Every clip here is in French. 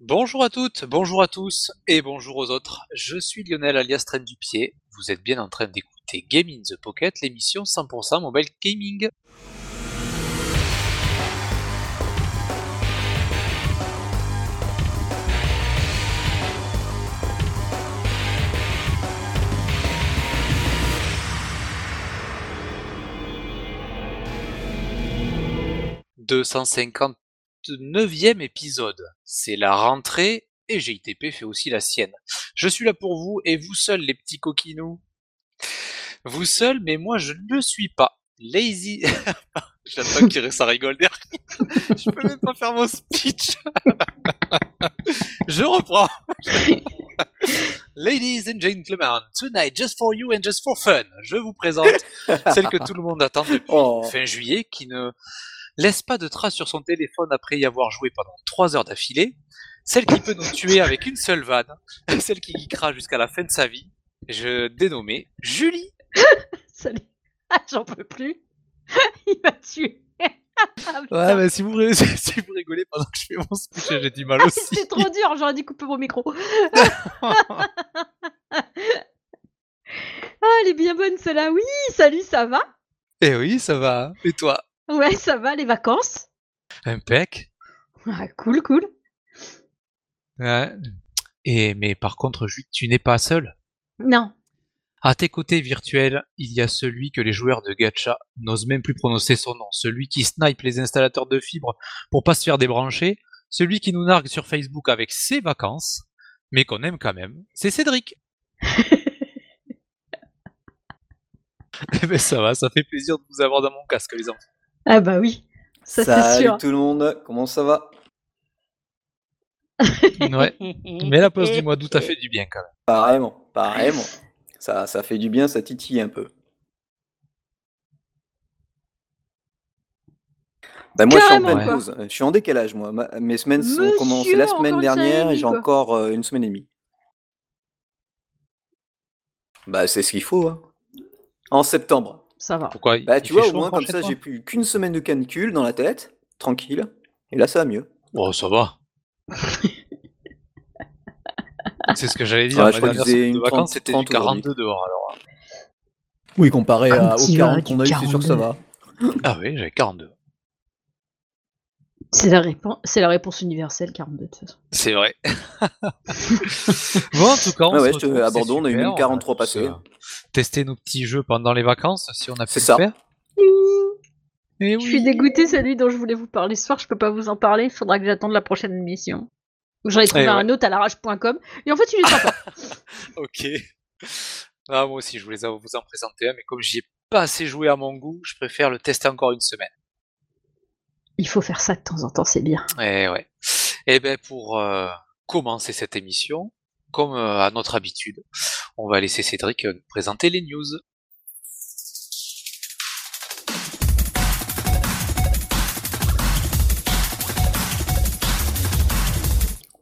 Bonjour à toutes, bonjour à tous et bonjour aux autres. Je suis Lionel alias Train du Pied. Vous êtes bien en train d'écouter Game in the Pocket, l'émission 100% mobile gaming. « 259e épisode. C'est la rentrée et GITP fait aussi la sienne. Je suis là pour vous et vous seuls les petits coquinous. Vous seuls, mais moi je ne le suis pas. Lazy. J'attends qu'il ça rigole derrière. je peux même pas faire mon speech. je reprends. Ladies and gentlemen, tonight, just for you and just for fun, je vous présente celle que tout le monde attend depuis Oh. fin juillet, qui ne laisse pas de traces sur son téléphone après y avoir joué pendant 3 heures d'affilée, celle qui peut nous tuer avec une seule vanne, celle qui geekera jusqu'à la fin de sa vie, je dénommée Julie. Salut. Ah, j'en peux plus. Il m'a tué. Ah. Ouais, mais si vous, si vous rigolez pendant que je fais mon speech, j'ai du mal aussi. C'est trop dur, j'aurais dû couper mon micro. ah, elle est bien bonne celle-là. Oui, salut, ça va? Eh oui, ça va. Et toi? Ouais, ça va, les vacances? Impec. ah, Cool, cool. Ouais. Et, mais par contre, Julie, tu n'es pas seul. Non. À tes côtés virtuels, il y a celui que les joueurs de gacha n'osent même plus prononcer son nom, celui qui snipe les installateurs de fibres pour pas se faire débrancher, celui qui nous nargue sur Facebook avec ses vacances, mais qu'on aime quand même, c'est Cédric. Eh ben ça va, ça fait plaisir de vous avoir dans mon casque les enfants. Ah bah oui, ça c'est Salut sûr. tout le monde, comment ça va? Ouais. Mais la pause du mois d'août a fait du bien quand même. Pareillement, pareillement. Ça, ça fait du bien, ça titille un peu. Bah, moi, je suis en pleine pause. Je suis en décalage, moi. Ma- mes semaines sont Monsieur, commencées la semaine dernière et j'ai encore euh, une semaine et demie. Bah, c'est ce qu'il faut. hein. En septembre. Ça va. Pourquoi il- Bah, tu vois, au moins, comme ça, j'ai plus qu'une semaine de canicule dans la tête, tranquille. Et là, ça va mieux. Oh, ça va. c'est ce que j'allais dire. Ouais, ma je crois dernière semaine de une vacances, 30, c'était du 30 aujourd'hui. 42 dehors alors. Oui, comparé à, aux tu vas, 40 du qu'on a eu, c'est sûr que ça 42. va. Ah oui, j'avais 42. C'est la, réponse, c'est la réponse universelle, 42 de toute façon. C'est vrai. bon, en tout cas, on Ouais, se retrouve, à on a eu super, même 43 tous, passés. tester nos petits jeux pendant les vacances, si on a pu le ça. faire. Et Je suis oui. dégoûtée, celui dont je voulais vous parler ce soir, je peux pas vous en parler, il faudra que j'attende la prochaine émission. J'en ai trouvé Eh un autre à l'arrache.com, et en fait il est sympa. Ok. Ah, moi aussi, je voulais vous en présenter un, mais comme j'y ai pas assez joué à mon goût, je préfère le tester encore une semaine. Il faut faire ça de temps en temps, c'est bien. Et ouais. Et ben pour euh, commencer cette émission, comme euh, à notre habitude, on va laisser Cédric euh, nous présenter les news.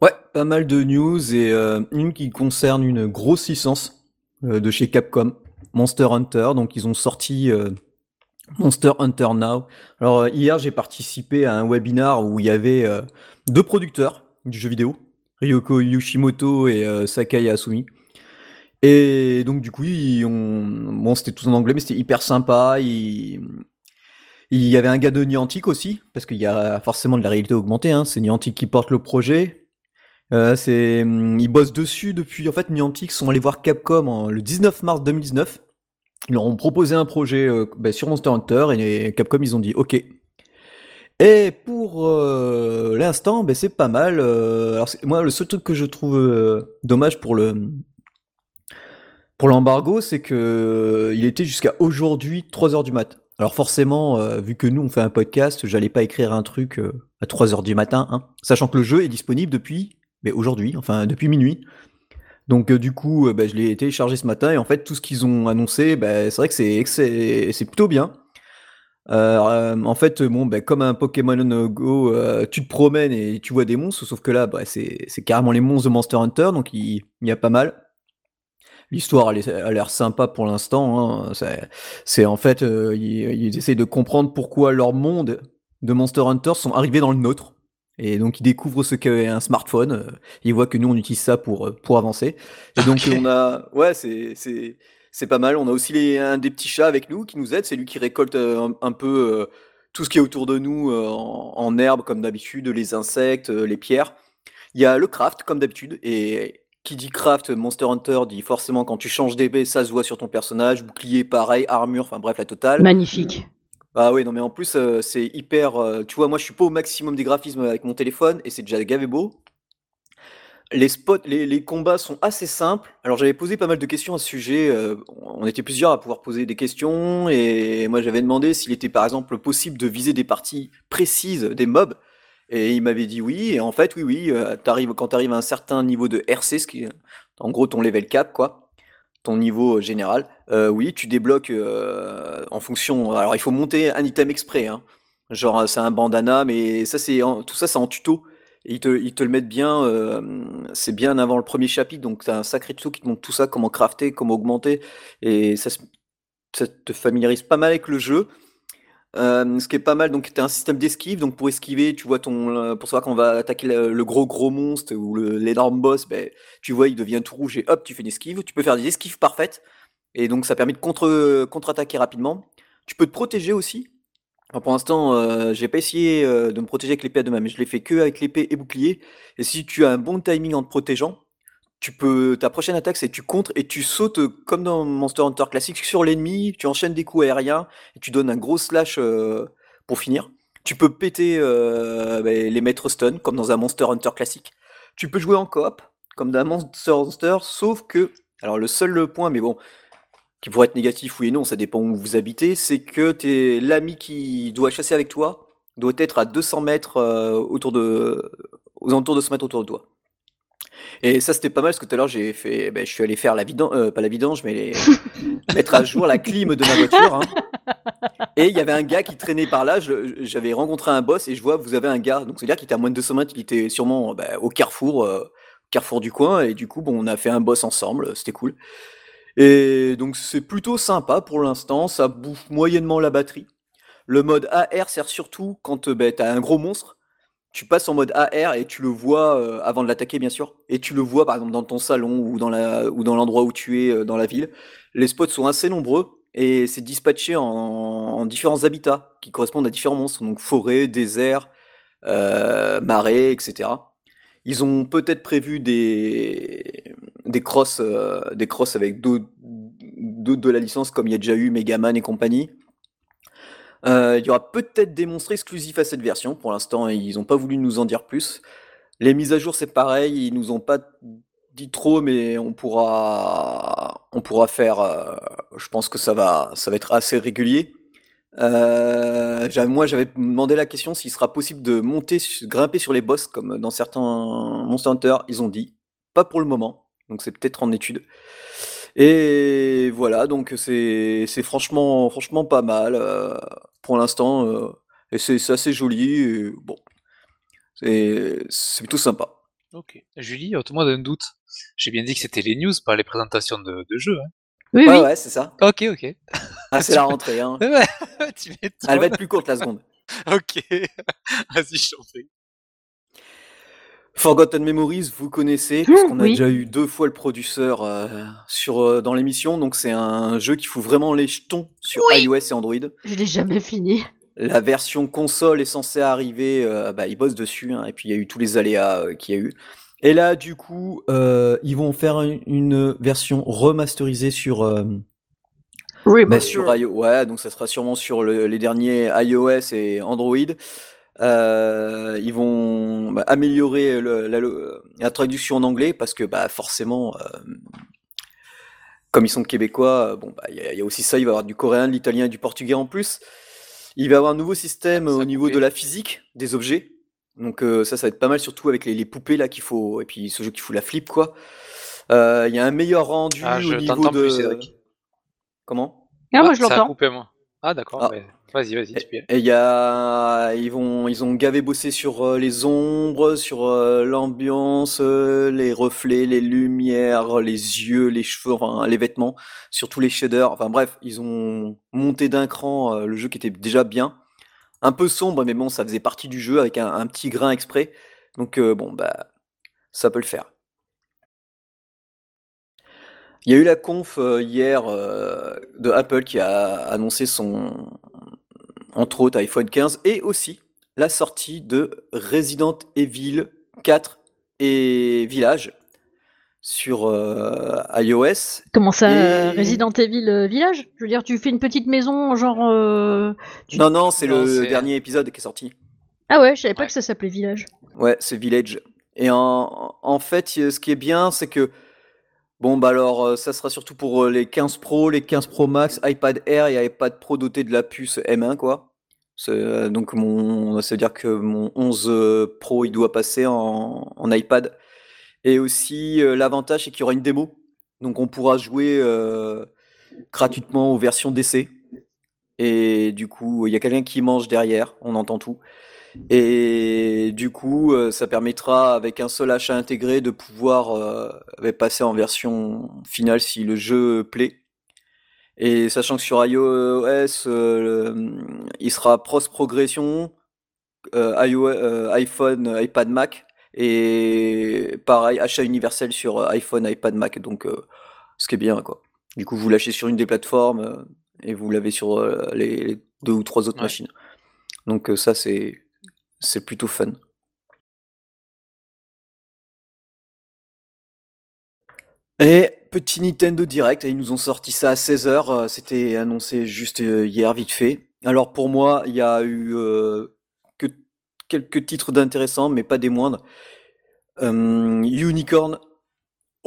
Ouais, pas mal de news et euh, une qui concerne une grosse licence euh, de chez Capcom, Monster Hunter. Donc ils ont sorti euh, Monster Hunter Now. Alors euh, hier j'ai participé à un webinar où il y avait euh, deux producteurs du jeu vidéo, Ryoko Yoshimoto et euh, Sakai Asumi. Et donc du coup, ils ont... bon c'était tout en anglais mais c'était hyper sympa. Il y avait un gars de Niantic aussi, parce qu'il y a forcément de la réalité augmentée, hein. c'est Niantic qui porte le projet. C'est, hum, ils bossent dessus depuis. En fait, Niantic sont allés voir Capcom le 19 mars 2019. Ils leur ont proposé un projet euh, bah, sur Monster Hunter et Capcom ils ont dit OK. Et pour euh, l'instant, bah, c'est pas mal. euh, alors moi, le seul truc que je trouve dommage pour le pour l'embargo, c'est que il était jusqu'à aujourd'hui 3 heures du mat. Alors forcément, vu que nous on fait un podcast, j'allais pas écrire un truc à 3 heures du matin, hein, sachant que le jeu est disponible depuis mais aujourd'hui, enfin depuis minuit. Donc euh, du coup, euh, bah, je l'ai téléchargé ce matin et en fait tout ce qu'ils ont annoncé, bah, c'est vrai que c'est c'est plutôt bien. Euh, en fait, bon, bah, comme un Pokémon Go, euh, tu te promènes et tu vois des monstres, sauf que là, bah, c'est carrément les monstres de Monster Hunter, donc il, y a pas mal. L'histoire a l'air sympa pour l'instant. hein. C'est- en fait, ils, ils essayent de comprendre pourquoi leur monde de Monster Hunter sont arrivés dans le nôtre. Et donc, il découvre ce qu'est un smartphone. euh, il voit que nous, on utilise ça pour, euh, pour avancer. Et donc, on a. Ouais, c'est, c'est, c'est pas mal. On a aussi les, un des petits chats avec nous qui nous aide. C'est lui qui récolte euh, un, un peu euh, tout ce qui est autour de nous euh, en, en herbe, comme d'habitude, les insectes, euh, les pierres. Il y a le craft, comme d'habitude. Et qui dit craft, Monster Hunter dit forcément quand tu changes d'épée, ça se voit sur ton personnage. Bouclier, pareil. Armure, enfin bref, la totale. Magnifique. Ah oui, non, mais en plus, euh, c'est hyper. euh, tu vois, moi, je suis pas au maximum des graphismes avec mon téléphone et c'est déjà gavé beau. Les spots, les, combats sont assez simples. Alors, j'avais posé pas mal de questions à ce sujet. euh, on était plusieurs à pouvoir poser des questions et moi, j'avais demandé s'il était par exemple possible de viser des parties précises des mobs. Et il m'avait dit oui. Et en fait, oui, oui, quand tu arrives à un certain niveau de RC, ce qui est en gros ton level cap, quoi, ton niveau général, euh, oui, tu débloques euh, en fonction. Alors, il faut monter un item exprès, hein. Genre, c'est un bandana, mais ça, c'est en- tout ça, c'est en tuto. Ils te, ils te le mettent bien, euh, c'est bien avant le premier chapitre, donc t'as un sacré tuto qui te montre tout ça, comment crafter, comment augmenter, et ça, ça te familiarise pas mal avec le jeu. Euh, ce qui est pas mal, donc t'as un système d'esquive, donc pour esquiver, tu vois ton, euh, pour savoir qu'on va attaquer le, gros gros monstre ou l'énorme boss, ben, tu vois, il devient tout rouge et hop, tu fais une esquive. Tu peux faire des esquives parfaites, et donc ça permet de contre, contre-attaquer rapidement. Tu peux te protéger aussi. Alors, pour l'instant, euh, j'ai pas essayé de me protéger avec l'épée à deux mais je l'ai fait que avec l'épée et bouclier. Et si tu as un bon timing en te protégeant, tu peux, ta prochaine attaque, c'est tu contres et tu sautes euh, comme dans Monster Hunter classique sur l'ennemi, tu enchaînes des coups aériens et tu donnes un gros slash euh, pour finir. Tu peux péter euh, bah, les maîtres stun comme dans un Monster Hunter classique. Tu peux jouer en coop comme dans un Monster Hunter, sauf que, alors le seul point, mais bon, qui pourrait être négatif, oui et non, ça dépend où vous habitez, c'est que t'es l'ami qui doit chasser avec toi doit être à 200 mètres autour de, aux alentours de 100 mètres autour de toi. Et ça, c'était pas mal parce que tout à l'heure, j'ai fait, ben, je suis allé faire la vidange, euh, pas la vidange, mais les- mettre à jour la clim de ma voiture. hein. Et il y avait un gars qui traînait par là. J'avais rencontré un boss et je vois, vous avez un gars. Donc, c'est-à-dire qu'il était à moins de 200 mètres. Il était sûrement ben, au carrefour, euh, carrefour du coin. Et du coup, bon, on a fait un boss ensemble. C'était cool. Et donc, c'est plutôt sympa pour l'instant. Ça bouffe moyennement la batterie. Le mode AR sert surtout quand ben, tu as un gros monstre. Tu passes en mode AR et tu le vois euh, avant de l'attaquer, bien sûr. Et tu le vois, par exemple, dans ton salon ou dans la ou dans l'endroit où tu es euh, dans la ville. Les spots sont assez nombreux et c'est dispatché en, en différents habitats qui correspondent à différents monstres. Donc forêt, désert, euh, marais, etc. Ils ont peut-être prévu des, des crosses, des crosses avec d'autres de la licence, comme il y a déjà eu Megaman et compagnie. Euh, il y aura peut-être des monstres exclusifs à cette version. Pour l'instant, ils n'ont pas voulu nous en dire plus. Les mises à jour, c'est pareil. Ils nous ont pas dit trop, mais on pourra, faire. euh, je pense que ça va, être assez régulier. Euh, moi, j'avais demandé la question s'il sera possible de monter, grimper sur les boss comme dans certains Monster Hunter. Ils ont dit pas pour le moment, donc c'est peut-être en étude. Et voilà, donc c'est franchement franchement pas mal pour l'instant, euh, et c'est c'est assez joli. et bon, c'est c'est plutôt sympa. Ok. Julie, ôte-moi d'un doute. J'ai bien dit que c'était les news, pas les présentations de, de jeux. Hein. Oui, Ouais, oui. ouais, c'est ça. Ok, ok. Ah, c'est la rentrée, hein. tu Elle va être plus courte la seconde. Ok. Vas-y, je t'en prie. Forgotten Memories, vous connaissez, puisqu'on a oui. déjà eu deux fois le producteur euh, sur, euh, dans l'émission. Donc, c'est un jeu qui fout vraiment les jetons sur Oui. iOS et Android. Je l'ai jamais fini. La version console est censée arriver, euh, bah, ils bossent dessus, hein, et puis il y a eu tous les aléas euh, qu'il y a eu. Et là, du coup, euh, ils vont faire une, une version remasterisée sur, Oui, bah, sur iOS. Ouais, donc ça sera sûrement sur le- les derniers iOS et Android. Ils vont bah, améliorer le- la, traduction en anglais parce que bah, forcément, comme ils sont québécois, euh, bon, bah, il y, a- il y a aussi ça, il va y avoir du coréen, de l'italien et du portugais en plus. Il va y avoir un nouveau système Ça au niveau de la physique des objets. Donc euh, ça, ça va être pas mal, surtout avec les, les poupées là qu'il faut, et puis ce jeu qui fout la flip quoi. Euh, Il y a un meilleur rendu Ah, au niveau de. plus, Cédric. Comment? Ah, moi, Ah, je Ça a l'entends. coupé, moi. Ah, d'accord. Ah. mais Vas-y, vas-y. Et il y a, ils vont, ils ont gavé bossé sur euh, les ombres, sur euh, l'ambiance, euh, les reflets, les lumières, les yeux, les cheveux, enfin les vêtements, surtout les shaders. Enfin bref, ils ont monté d'un cran le jeu qui était déjà bien. un peu sombre, mais bon, ça faisait partie du jeu avec un, un petit grain exprès. Donc euh, bon, bah, ça peut le faire. Il y a eu la conf hier de Apple qui a annoncé son, entre autres, iPhone 15 et aussi la sortie de Resident Evil 4 et Village sur euh, iOS. Comment ça, Et- Resident Evil euh, Village? Je veux dire, tu fais une petite maison, genre. euh, tu- Non, non, c'est le dernier épisode qui est sorti. Ah ouais, je savais pas Ouais. que ça s'appelait Village. Ouais, c'est Village. Et en, en fait, ce qui est bien, c'est que bon, bah alors, euh, ça sera surtout pour euh, les 15 Pro, les 15 Pro Max, iPad Air et iPad Pro dotés de la puce M1, quoi. Euh, donc, mon, ça veut dire que mon 11 euh, Pro, il doit passer en, en iPad. Et aussi, l'avantage, c'est qu'il y aura une démo. Donc, on pourra jouer gratuitement aux versions d'essai. Et du coup, il y a quelqu'un qui mange derrière, on entend tout. Et du coup, euh, ça permettra, avec un seul achat intégré, de pouvoir euh, bah, passer en version finale si le jeu plaît. Et sachant que sur iOS, euh, il sera pros progression, euh, iOS, euh, iPhone, iPad, Mac, et pareil, achat universel sur iPhone, iPad, Mac. Donc, ce qui est bien, quoi. Du coup, vous lâchez sur une des plateformes et vous l'avez sur les, les deux ou trois autres Ouais. machines. Donc, ça, c'est c'est plutôt fun. Et petit Nintendo Direct, ils nous ont sorti ça à 16h, c'était annoncé juste euh, hier vite fait. Alors pour moi, il y a eu euh, que quelques titres d'intéressants, mais pas des moindres. Euh, Unicorn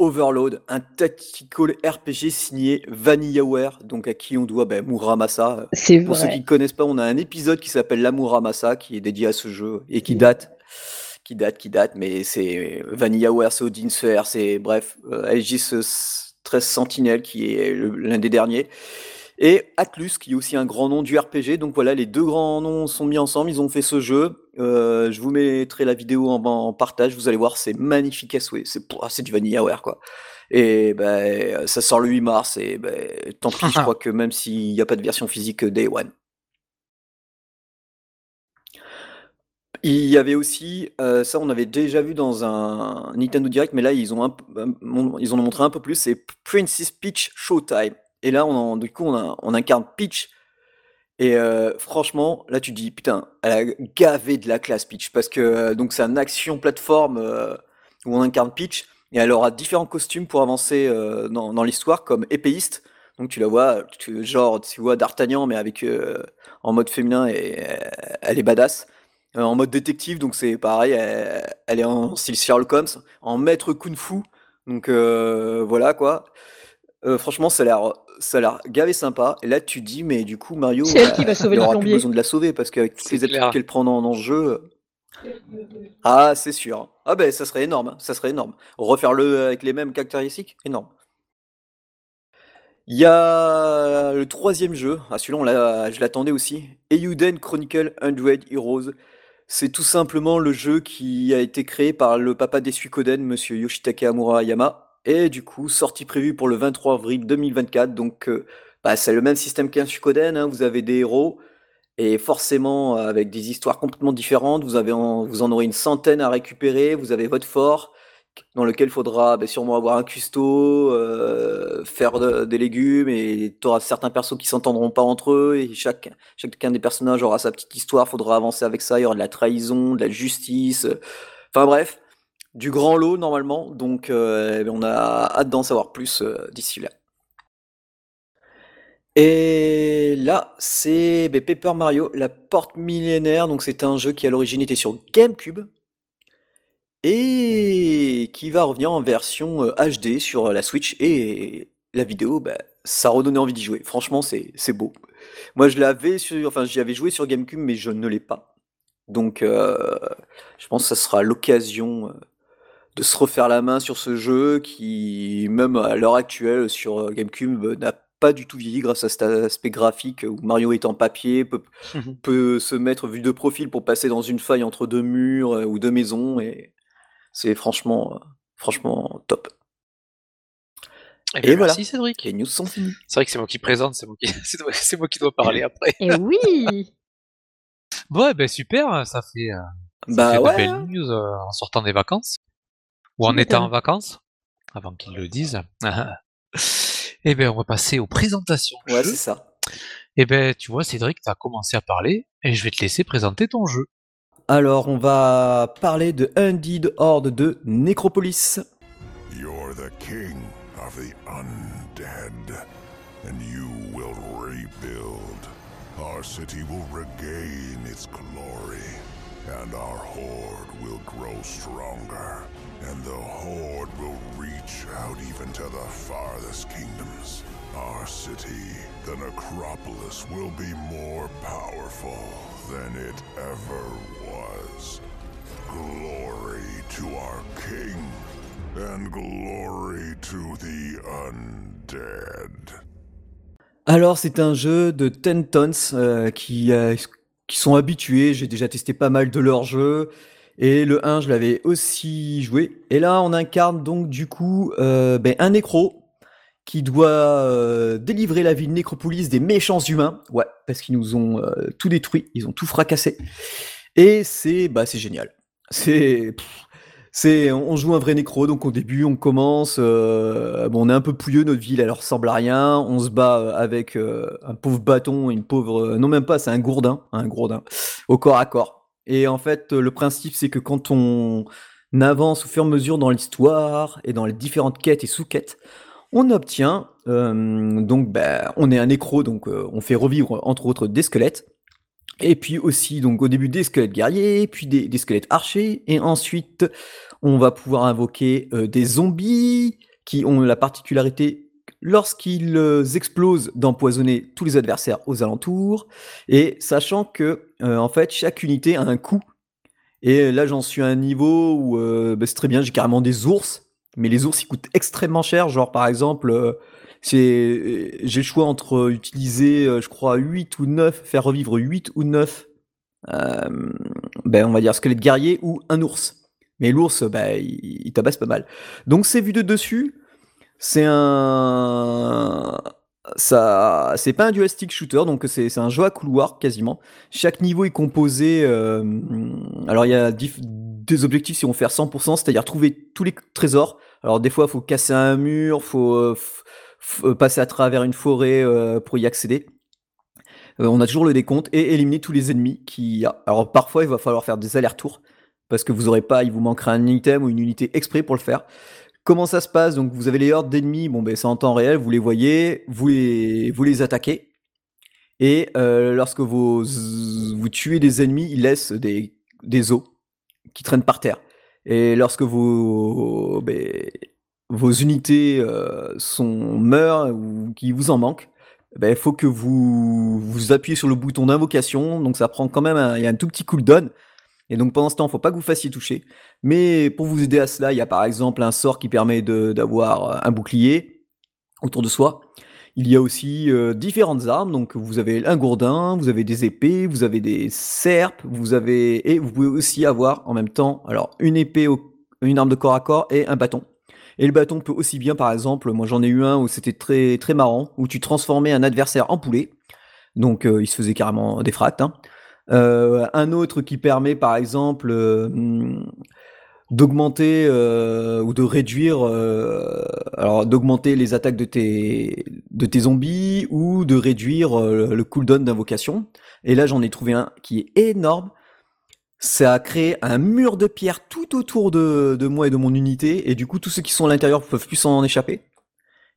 Overload, un tactical RPG signé VanillaWare, donc à qui on doit ben, Muramasa. C'est Pour ceux qui ne connaissent pas, on a un épisode qui s'appelle La Muramasa qui est dédié à ce jeu et qui date, qui date, qui date, mais c'est VanillaWare, c'est Odin Sphere, c'est bref, euh, Aegis 13 Sentinel qui est l'un des derniers. Et Atlus, qui est aussi un grand nom du RPG. Donc voilà, les deux grands noms sont mis ensemble, ils ont fait ce jeu. Euh, je vous mettrai la vidéo en, en partage, vous allez voir, c'est magnifique à souhait. C'est du VanillaWare, quoi. Et ben, ça sort le 8 mars, et ben, tant pis, je crois que même s'il n'y a pas de version physique Day One. Il y avait aussi, euh, ça on avait déjà vu dans un Nintendo Direct, mais là ils ont un, euh, ils en ont montré un peu plus, c'est Princess Peach Showtime. Et là on du coup on, incarne Peach. Et euh, franchement, là tu te dis putain, elle a gavé de la classe Peach parce que euh, donc c'est un action plateforme euh, où on incarne Peach et elle aura différents costumes pour avancer dans, l'histoire comme épéiste. Donc tu la vois, genre tu vois D'Artagnan mais avec en mode féminin et elle est badass. En mode détective, donc c'est pareil, elle, elle est en style Sherlock Holmes, en maître kung fu, donc voilà quoi. Euh, franchement, ça a l'air, ça a l'air gavé sympa. Et là, tu te dis, mais du coup, Mario, C'est elle bah, qui va sauver il le aura plus plombier. besoin de la sauver parce qu'avec toutes C'est les clair. qu'elle prend ce jeu, euh, ah, c'est sûr. Ah ben, ça serait énorme, ça serait énorme. Refaire le avec les mêmes caractéristiques, énorme. Il y a le troisième jeu, ah celui-là je l'attendais aussi, Eiyuden Chronicle 100 Heroes. C'est tout simplement le jeu qui a été créé par le papa des Suikoden, monsieur Yoshitake Amurayama, et du coup sorti prévu pour le 23 avril 2024. Donc euh, bah, c'est le même système qu'un Suikoden, hein, vous avez des héros, et forcément avec des histoires complètement différentes, vous, avez en, vous en aurez une centaine à récupérer, vous avez votre fort, dans lequel il faudra bah, sûrement avoir un cuistot, euh, faire de- des légumes, et tu auras certains persos qui s'entendront pas entre eux, et chaque, chacun des personnages aura sa petite histoire, faudra avancer avec ça, il y aura de la trahison, de la justice, euh, enfin bref, du grand lot normalement, donc euh, on a hâte d'en savoir plus euh, d'ici là. Et là, c'est ben, Paper Mario, la porte millénaire, donc c'est un jeu qui à l'origine était sur GameCube, et qui va revenir en version euh, HD sur la Switch et la vidéo, bah, ça redonnait envie d'y jouer. Franchement, c'est beau. Moi, je l'avais enfin, j'y avais joué sur GameCube, mais je ne l'ai pas. Donc, euh, je pense que ça sera l'occasion euh, de se refaire la main sur ce jeu qui, même à l'heure actuelle, sur euh, GameCube, euh, n'a pas du tout vieilli grâce à cet aspect graphique où Mario est en papier, peut, peut se mettre vue de profil pour passer dans une faille entre deux murs euh, ou deux maisons et c'est franchement, franchement top. Eh bien, Et voilà. Merci Cédric. Les news sont finies. C'est vrai que c'est moi qui présente, c'est moi qui, c'est moi- c'est moi qui dois parler après. Et oui Ouais, ben super, ça fait, ça Bah fait de belles hein. news euh, en sortant des vacances. Ou en étant en vacances, avant qu'ils le disent. Eh ben, on va passer aux présentations Ouais, c'est ça. Eh ben, tu vois, Cédric, tu as commencé à parler et je vais te laisser présenter ton jeu. Alors, on va parler de Undead Horde de Necropolis. You're the king of the undead, and you will rebuild. Our city will regain its glory, and our horde will grow stronger. And the horde will reach out even to the farthest kingdoms. Our city, the Necropolis, will be more powerful than it ever was. Glory to our king, and glory to the undead. Alors, c'est un jeu de Tentons euh, qui, euh, qui sont habitués. J'ai déjà testé pas mal de leurs jeux. Et le 1, je l'avais aussi joué. Et là, on incarne donc du coup euh, ben, un nécro qui doit euh, délivrer la ville Nécropolis des méchants humains. Ouais, parce qu'ils nous ont euh, tout détruit, ils ont tout fracassé. Et c'est bah, c'est génial. C'est on joue un vrai nécro, donc au début on commence, on est un peu pouilleux, notre ville elle ressemble à rien, on se bat avec un pauvre bâton une pauvre, non même pas, c'est un gourdin, un gourdin, au corps à corps. Et en fait euh, le principe c'est que quand on avance au fur et à mesure dans l'histoire et dans les différentes quêtes et sous-quêtes, on obtient, euh, donc ben, on est un nécro, donc euh, on fait revivre entre autres des squelettes. Et puis aussi, donc au début des squelettes guerriers, puis des, squelettes archers, et ensuite on va pouvoir invoquer des zombies qui ont la particularité, lorsqu'ils euh, explosent, d'empoisonner tous les adversaires aux alentours, et sachant que euh, en fait chaque unité a un coût. Et là j'en suis à un niveau où euh, bah, c'est très bien, j'ai carrément des ours, mais les ours ils coûtent extrêmement cher, genre par exemple euh, c'est, j'ai le choix entre utiliser, euh, je crois, 8 ou 9, faire revivre 8 ou 9, euh, ben, on va dire squelette guerrier ou un ours. Mais l'ours, ben, il, il tabasse pas mal. Donc c'est vu de dessus, c'est un... Ça, c'est pas un dual shooter, donc c'est un jeu à couloir quasiment. Chaque niveau est composé. euh, alors il y a des objectifs si on faire 100%, c'est-à-dire trouver tous les trésors. Alors des fois, faut casser un mur, faut euh, euh, passer à travers une forêt pour y accéder. On a toujours le décompte et éliminer tous les ennemis qui. Alors parfois, il va falloir faire des allers-retours parce que vous aurez pas, il vous manquera un item ou une unité exprès pour le faire. Comment ça se passe? Donc vous avez les hordes d'ennemis, bon ben c'est en temps réel, vous les voyez, vous les, attaquez. Et euh, lorsque vous, vous tuez des ennemis, ils laissent des, os qui traînent par terre. Et lorsque vos, ben, unités euh, sont, meurent ou qu'il vous en manque, ben, il faut que vous, vous appuyez sur le bouton d'invocation. Donc ça prend quand même un tout petit cooldown. Et donc pendant ce temps, il ne faut pas que vous fassiez toucher. Mais pour vous aider à cela, il y a par exemple un sort qui permet d'avoir un bouclier autour de soi. Il y a aussi euh, différentes armes, donc vous avez un gourdin, vous avez des épées, vous avez des serpes, vous avez et vous pouvez aussi avoir en même temps alors une épée, une arme de corps à corps et un bâton. Et le bâton peut aussi bien, par exemple, moi j'en ai eu un où c'était très très marrant, où tu transformais un adversaire en poulet, donc euh, il se faisait carrément des frates. hein. Euh, un autre qui permet, par exemple, euh, d'augmenter euh, ou de réduire, alors d'augmenter les attaques de tes, de tes zombies ou de réduire le cooldown d'invocation. Et là, j'en ai trouvé un qui est énorme. Ça a créé un mur de pierre tout autour de, de moi et de mon unité, et du coup, tous ceux qui sont à l'intérieur peuvent plus s'en échapper.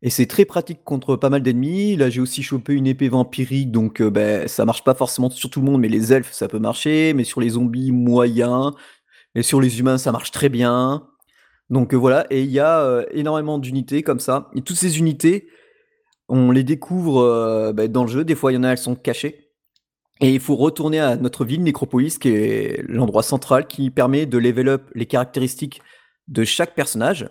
Et c'est très pratique contre pas mal d'ennemis. Là, j'ai aussi chopé une épée vampirique, donc euh, ben, ça marche pas forcément sur tout le monde, mais les elfes, ça peut marcher, mais sur les zombies, moyen. Et sur les humains, ça marche très bien. Donc euh, voilà, et il y a euh, énormément d'unités comme ça. Et toutes ces unités, on les découvre euh, ben, dans le jeu. Des fois, il y en a, elles sont cachées. Et il faut retourner à notre ville, Nécropolis, qui est l'endroit central qui permet de level up les caractéristiques de chaque personnage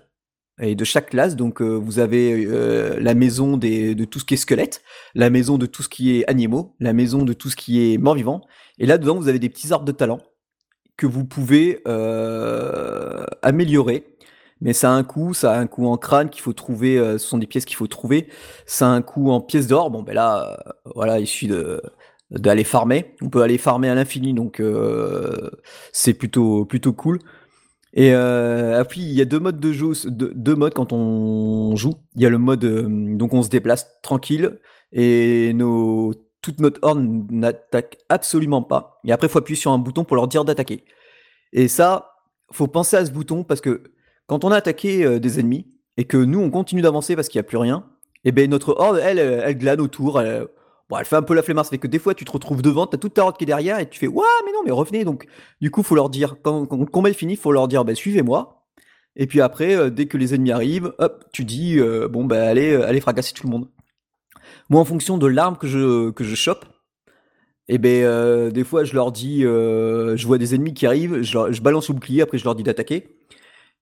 et de chaque classe. Donc euh, vous avez euh, la maison de tout ce qui est squelette, la maison de tout ce qui est animaux, la maison de tout ce qui est mort-vivant. Et là-dedans, vous avez des petits arbres de talent que vous pouvez euh, améliorer. Mais ça a un coût, ça a un coût en crâne qu'il faut trouver, ce sont des pièces qu'il faut trouver. Ça a un coût en pièces d'or. Bon, ben là, voilà, il suffit d'aller farmer. On peut aller farmer à l'infini, donc c'est plutôt plutôt cool. Et euh, puis il y a deux modes de jeu, deux, modes quand on joue. Il y a le mode euh, donc on se déplace tranquille et nos toute notre horde n'attaque absolument pas. Et après, il faut appuyer sur un bouton pour leur dire d'attaquer. Et ça, faut penser à ce bouton parce que quand on a attaqué euh, des ennemis et que nous on continue d'avancer parce qu'il n'y a plus rien, et ben notre horde, elle, elle, glane autour. Elle, bon, elle fait un peu la flemmarde, ça fait que des fois tu te retrouves devant, tu as toute ta horde qui est derrière et tu fais Ouah, mais non, mais revenez. Donc, du coup, faut leur dire, quand, quand le combat est fini, faut leur dire ben, Suivez-moi. Et puis après, euh, dès que les ennemis arrivent, hop, tu dis euh, Bon, ben allez, allez fracasser tout le monde. Moi, en fonction de l'arme que je, que chope, et eh ben, des fois, je leur dis, je vois des ennemis qui arrivent, je, balance le bouclier, après je leur dis d'attaquer.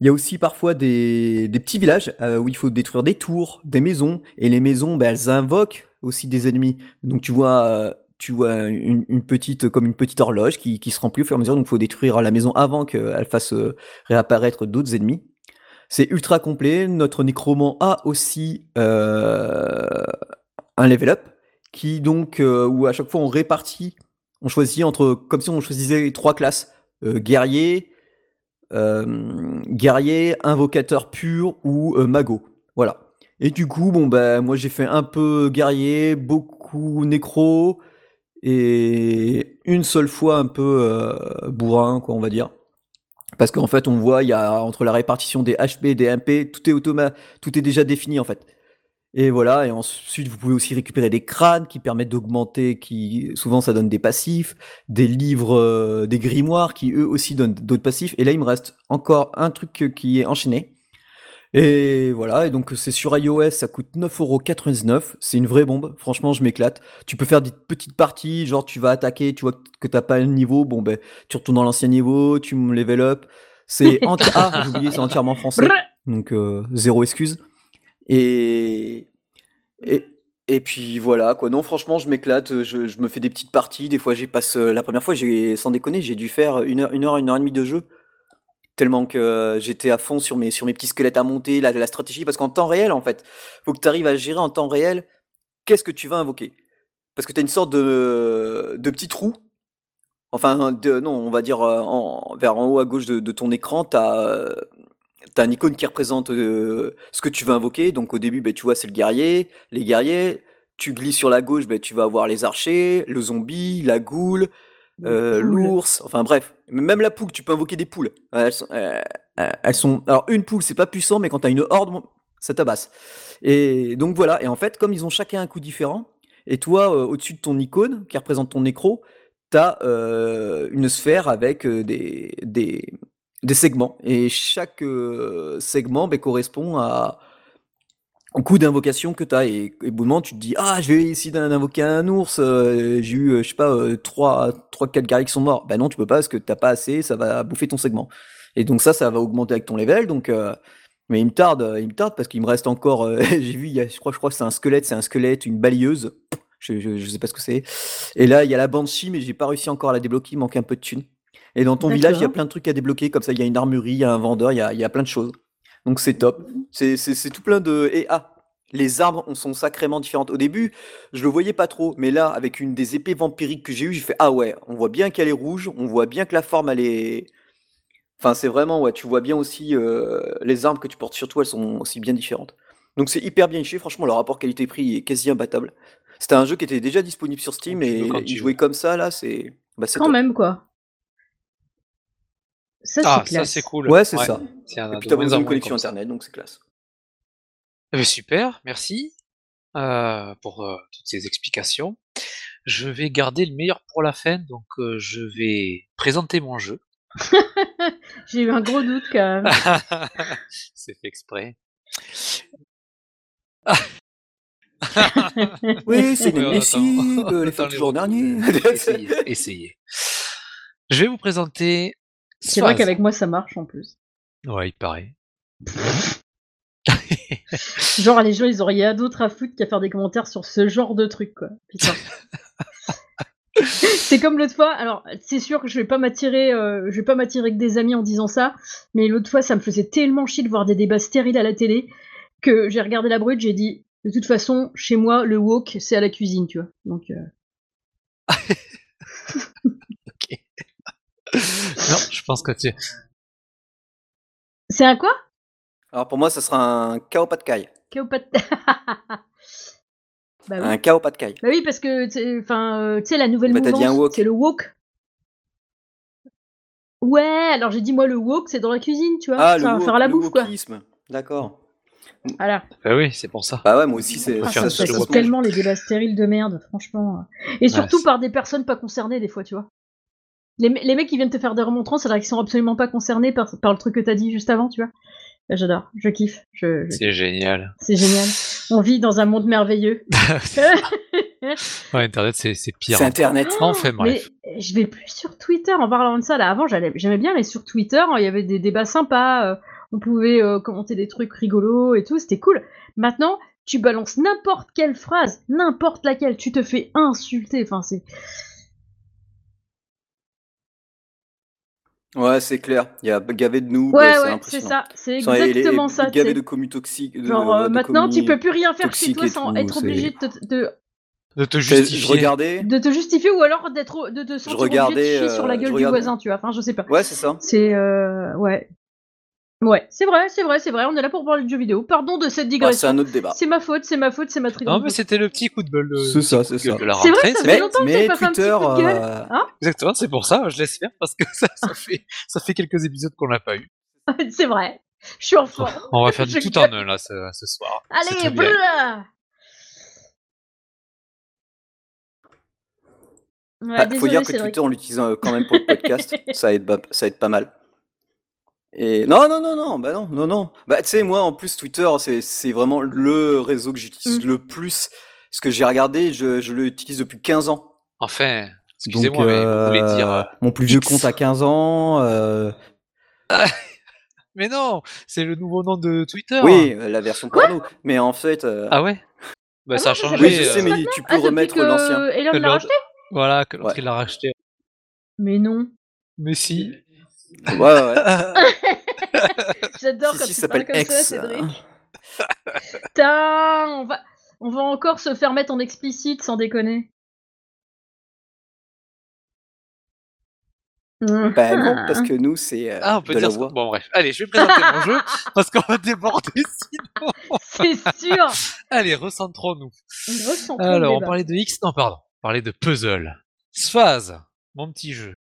Il y a aussi parfois des, petits villages euh, où il faut détruire des tours, des maisons, et les maisons, ben, elles invoquent aussi des ennemis. Donc tu vois, euh, tu vois une, petite, comme une petite horloge qui, qui, se remplit au fur et à mesure. Donc il faut détruire la maison avant qu'elle fasse euh, réapparaître d'autres ennemis. C'est ultra complet. Notre nécromant a aussi euh, un level up qui donc où à chaque fois on répartit, on choisit entre comme si on choisissait trois classes guerrier, guerrier, invocateur pur ou mago. Voilà. Et du coup, bon ben moi j'ai fait un peu guerrier, beaucoup nécro et une seule fois un peu euh, bourrin, quoi, on va dire. Parce qu'en fait, on voit, il y a entre la répartition des HP et des MP, tout est automa, tout est déjà défini en fait. Et voilà, et ensuite vous pouvez aussi récupérer des crânes qui permettent d'augmenter, qui souvent ça donne des passifs, des livres, euh, des grimoires qui eux aussi donnent d'autres passifs. Et là il me reste encore un truc qui est enchaîné. Et voilà, et donc c'est sur iOS, ça coûte 9,99€, c'est une vraie bombe, franchement je m'éclate. Tu peux faire des petites parties, genre tu vas attaquer, tu vois que t'as pas le niveau, bon ben tu retournes dans l'ancien niveau, tu me level up. C'est ah, j'ai oublié, c'est entièrement français, donc euh, zéro excuse. Et, et, et puis voilà, quoi. Non, franchement, je m'éclate. Je, je, me fais des petites parties. Des fois, j'y passe. Euh, la première fois, j'ai, sans déconner, j'ai dû faire une heure, une heure, une heure et demie de jeu. Tellement que euh, j'étais à fond sur mes, sur mes petits squelettes à monter, la, la stratégie. Parce qu'en temps réel, en fait, faut que tu arrives à gérer en temps réel qu'est-ce que tu vas invoquer? Parce que tu as une sorte de, de petit trou. Enfin, de, non, on va dire euh, en, vers en haut à gauche de, ton écran, tu as T'as un icône qui représente euh, ce que tu veux invoquer. Donc au début, ben, tu vois, c'est le guerrier, les guerriers. Tu glisses sur la gauche, ben, tu vas avoir les archers, le zombie, la goule, euh, l'ours. Enfin bref, même la poule, tu peux invoquer des poules. Elles sont, euh, elles sont... alors une poule, c'est pas puissant, mais quand t'as une horde, ça tabasse. Et donc voilà. Et en fait, comme ils ont chacun un coup différent, et toi, au-dessus de ton icône qui représente ton nécro, t'as une sphère avec des, des des segments. Et chaque euh, segment ben, correspond à, coup d'invocation que tu as. Et, et bout moment, tu te dis Ah, je vais essayer d'invoquer un ours. Euh, j'ai eu, euh, je sais pas, 3, 3, 4 guerriers qui sont morts. Ben non, tu peux pas parce que t'as pas assez, ça va bouffer ton segment. Et donc, ça, ça va augmenter avec ton level. Donc, mais il me tarde, il me tarde parce qu'il me reste encore. j'ai vu, il y a, je crois, je crois que c'est un squelette, c'est un squelette, une balayeuse. Je, je, je, sais pas ce que c'est. Et là, il y a la Banshee, mais j'ai pas réussi encore à la débloquer, il manque un peu de thunes. Et dans ton village, il y a plein de trucs à débloquer, comme ça, il y a une armurerie, il y a un vendeur, il y a, y a plein de choses. Donc c'est top. C'est tout plein de. Et ah, les arbres sont sacrément différentes. Au début, je le voyais pas trop, mais là, avec une des épées vampiriques que j'ai eues, j'ai fait ah ouais, on voit bien qu'elle est rouge, on voit bien que la forme elle est. Enfin, c'est vraiment ouais, tu vois bien aussi euh, les armes que tu portes sur toi, elles sont aussi bien différentes. Donc c'est hyper bien fait. Franchement, le rapport qualité-prix est quasi imbattable. C'était un jeu qui était déjà disponible sur Steam et y jouer comme ça là, c'est. Bah, Quand même quoi. Ça, ah, ça c'est cool. Ouais, c'est ça. Et puis t'as besoin d'une connexion internet, donc c'est classe. Eh ben, super, merci euh, pour euh, toutes ces explications. Je vais garder le meilleur pour la fin, donc euh, je vais présenter mon jeu. J'ai eu un gros doute quand même. c'est fait exprès. oui, c'est possible, les du jour dernier. essayez, essayez. Je vais vous présenter c'est vrai qu'avec moi ça marche en plus. Ouais, il paraît. genre les gens ils auraient rien d'autre à foutre qu'à faire des commentaires sur ce genre de truc quoi. Putain. c'est comme l'autre fois. Alors, c'est sûr que je vais pas m'attirer, euh, je vais pas m'attirer que des amis en disant ça, mais l'autre fois, ça me faisait tellement chier de voir des débats stériles à la télé que j'ai regardé la brute, j'ai dit, de toute façon, chez moi, le wok, c'est à la cuisine, tu vois. Donc. Euh... non, je pense que tu. C'est un quoi? Alors pour moi, ça sera un Kao Pad Kai. Kéopat- bah, oui. Un Kao Pad Kai. bah oui, parce que tu sais, enfin, euh, tu sais, la nouvelle Bah, mouvance, c'est le wok. Ouais, alors j'ai dit moi le wok, c'est dans la cuisine, tu vois. Ah, ça le, va faire la le bouffe, quoi. D'accord. Voilà. Bah oui, c'est pour ça. Bah ouais, moi aussi, c'est Ah, faire ça, ça sauve wok. tellement les débats stériles de merde, franchement. Et surtout par des personnes pas concernées, des fois, tu vois. Les, me- les mecs qui viennent te faire des remontrances, alors qu'ils sont absolument pas concernés par, par le truc que t'as dit juste avant, tu vois. Bah, J'adore, je kiffe, je, je- C'est génial. c'est génial. On vit dans un monde merveilleux. Ouais, Internet, c'est pire. C'est hein. Internet. Enfin, bref. Mais je vais plus sur Twitter en parlant de ça. Là, avant, j'aimais bien aller sur Twitter. Il y avait des débats sympas. euh, on pouvait euh, commenter des trucs rigolos et tout. C'était cool. Maintenant, tu balances n'importe quelle phrase, n'importe laquelle. Tu te fais insulter. Enfin, c'est. Ouais, c'est clair. Il y a gavé de nous. Ouais, c'est ouais, c'est ça. C'est exactement ça. Gavé de toxiques. de- Genre, euh, de maintenant, tu peux plus rien faire chez toi sans tout, être obligé de te, de, De te justifier. je regardais. de te justifier ou alors d'être de te sentir obligé de chier sur la euh, gueule du voisin, tu vois. Enfin, je sais pas. Ouais, c'est ça. C'est euh, ouais. Ouais, c'est vrai, c'est vrai, c'est vrai. On est là pour parler de jeux vidéo. Pardon de cette Bah, c'est digression. un autre débat. c'est ma faute, c'est ma faute, c'est ma très Non, mais c'était le petit coup de de, C'est ça, c'est ça. C'est vrai, rentrée. ça c'est- fait Mais, longtemps que mais pas fait un petit Twitter, coup de gueule. euh, Exactement, c'est pour ça, je laisse faire parce que ça, ça fait, ça fait quelques épisodes qu'on l'a pas eu. c'est vrai. Je suis en forme. On va faire du tout en un là ce, ce soir. C'est Allez, brûle Ouais, ah, faut dire que. Twitter, on l'utilise euh, quand même pour le podcast. ça aide, ça aide pas mal. Et non, non, non, non, bah non, non, non. Bah tu sais, moi en plus Twitter, c'est c'est vraiment le réseau que j'utilise Mm. le plus. Parce que j'ai regardé, je, je l'utilise depuis 15 ans. Enfin, Donc, excusez-moi, mais vous voulez euh, dire. euh, mon plus vieux X. compte à 15 ans. euh, Mais non, c'est le nouveau nom de Twitter. Oui, euh, la version porno. Mais en fait, euh, Ah ouais? Bah Ah ça a ça changé. oui, je euh, sais, mais maintenant tu Ah, peux depuis remettre que l'ancien. Elon Que l'a l'autre- racheté? Voilà, que l'autre Ouais. il l'a racheté. Mais non. Mais si. Ouais, ouais. J'adore quand si, tu ça parles comme ça. Cédric. Putain, on va, on va encore se faire mettre en explicite sans déconner. Bah non, parce que nous, c'est euh, Ah, on peut de la dire ça. voix. Bon, bref. Allez, je vais présenter mon jeu parce qu'on va déborder sinon. C'est sûr. Allez, recentrons-nous. Recentrons Alors, on parlait de X, non, pardon. On parlait de puzzle. Sphase, mon petit jeu.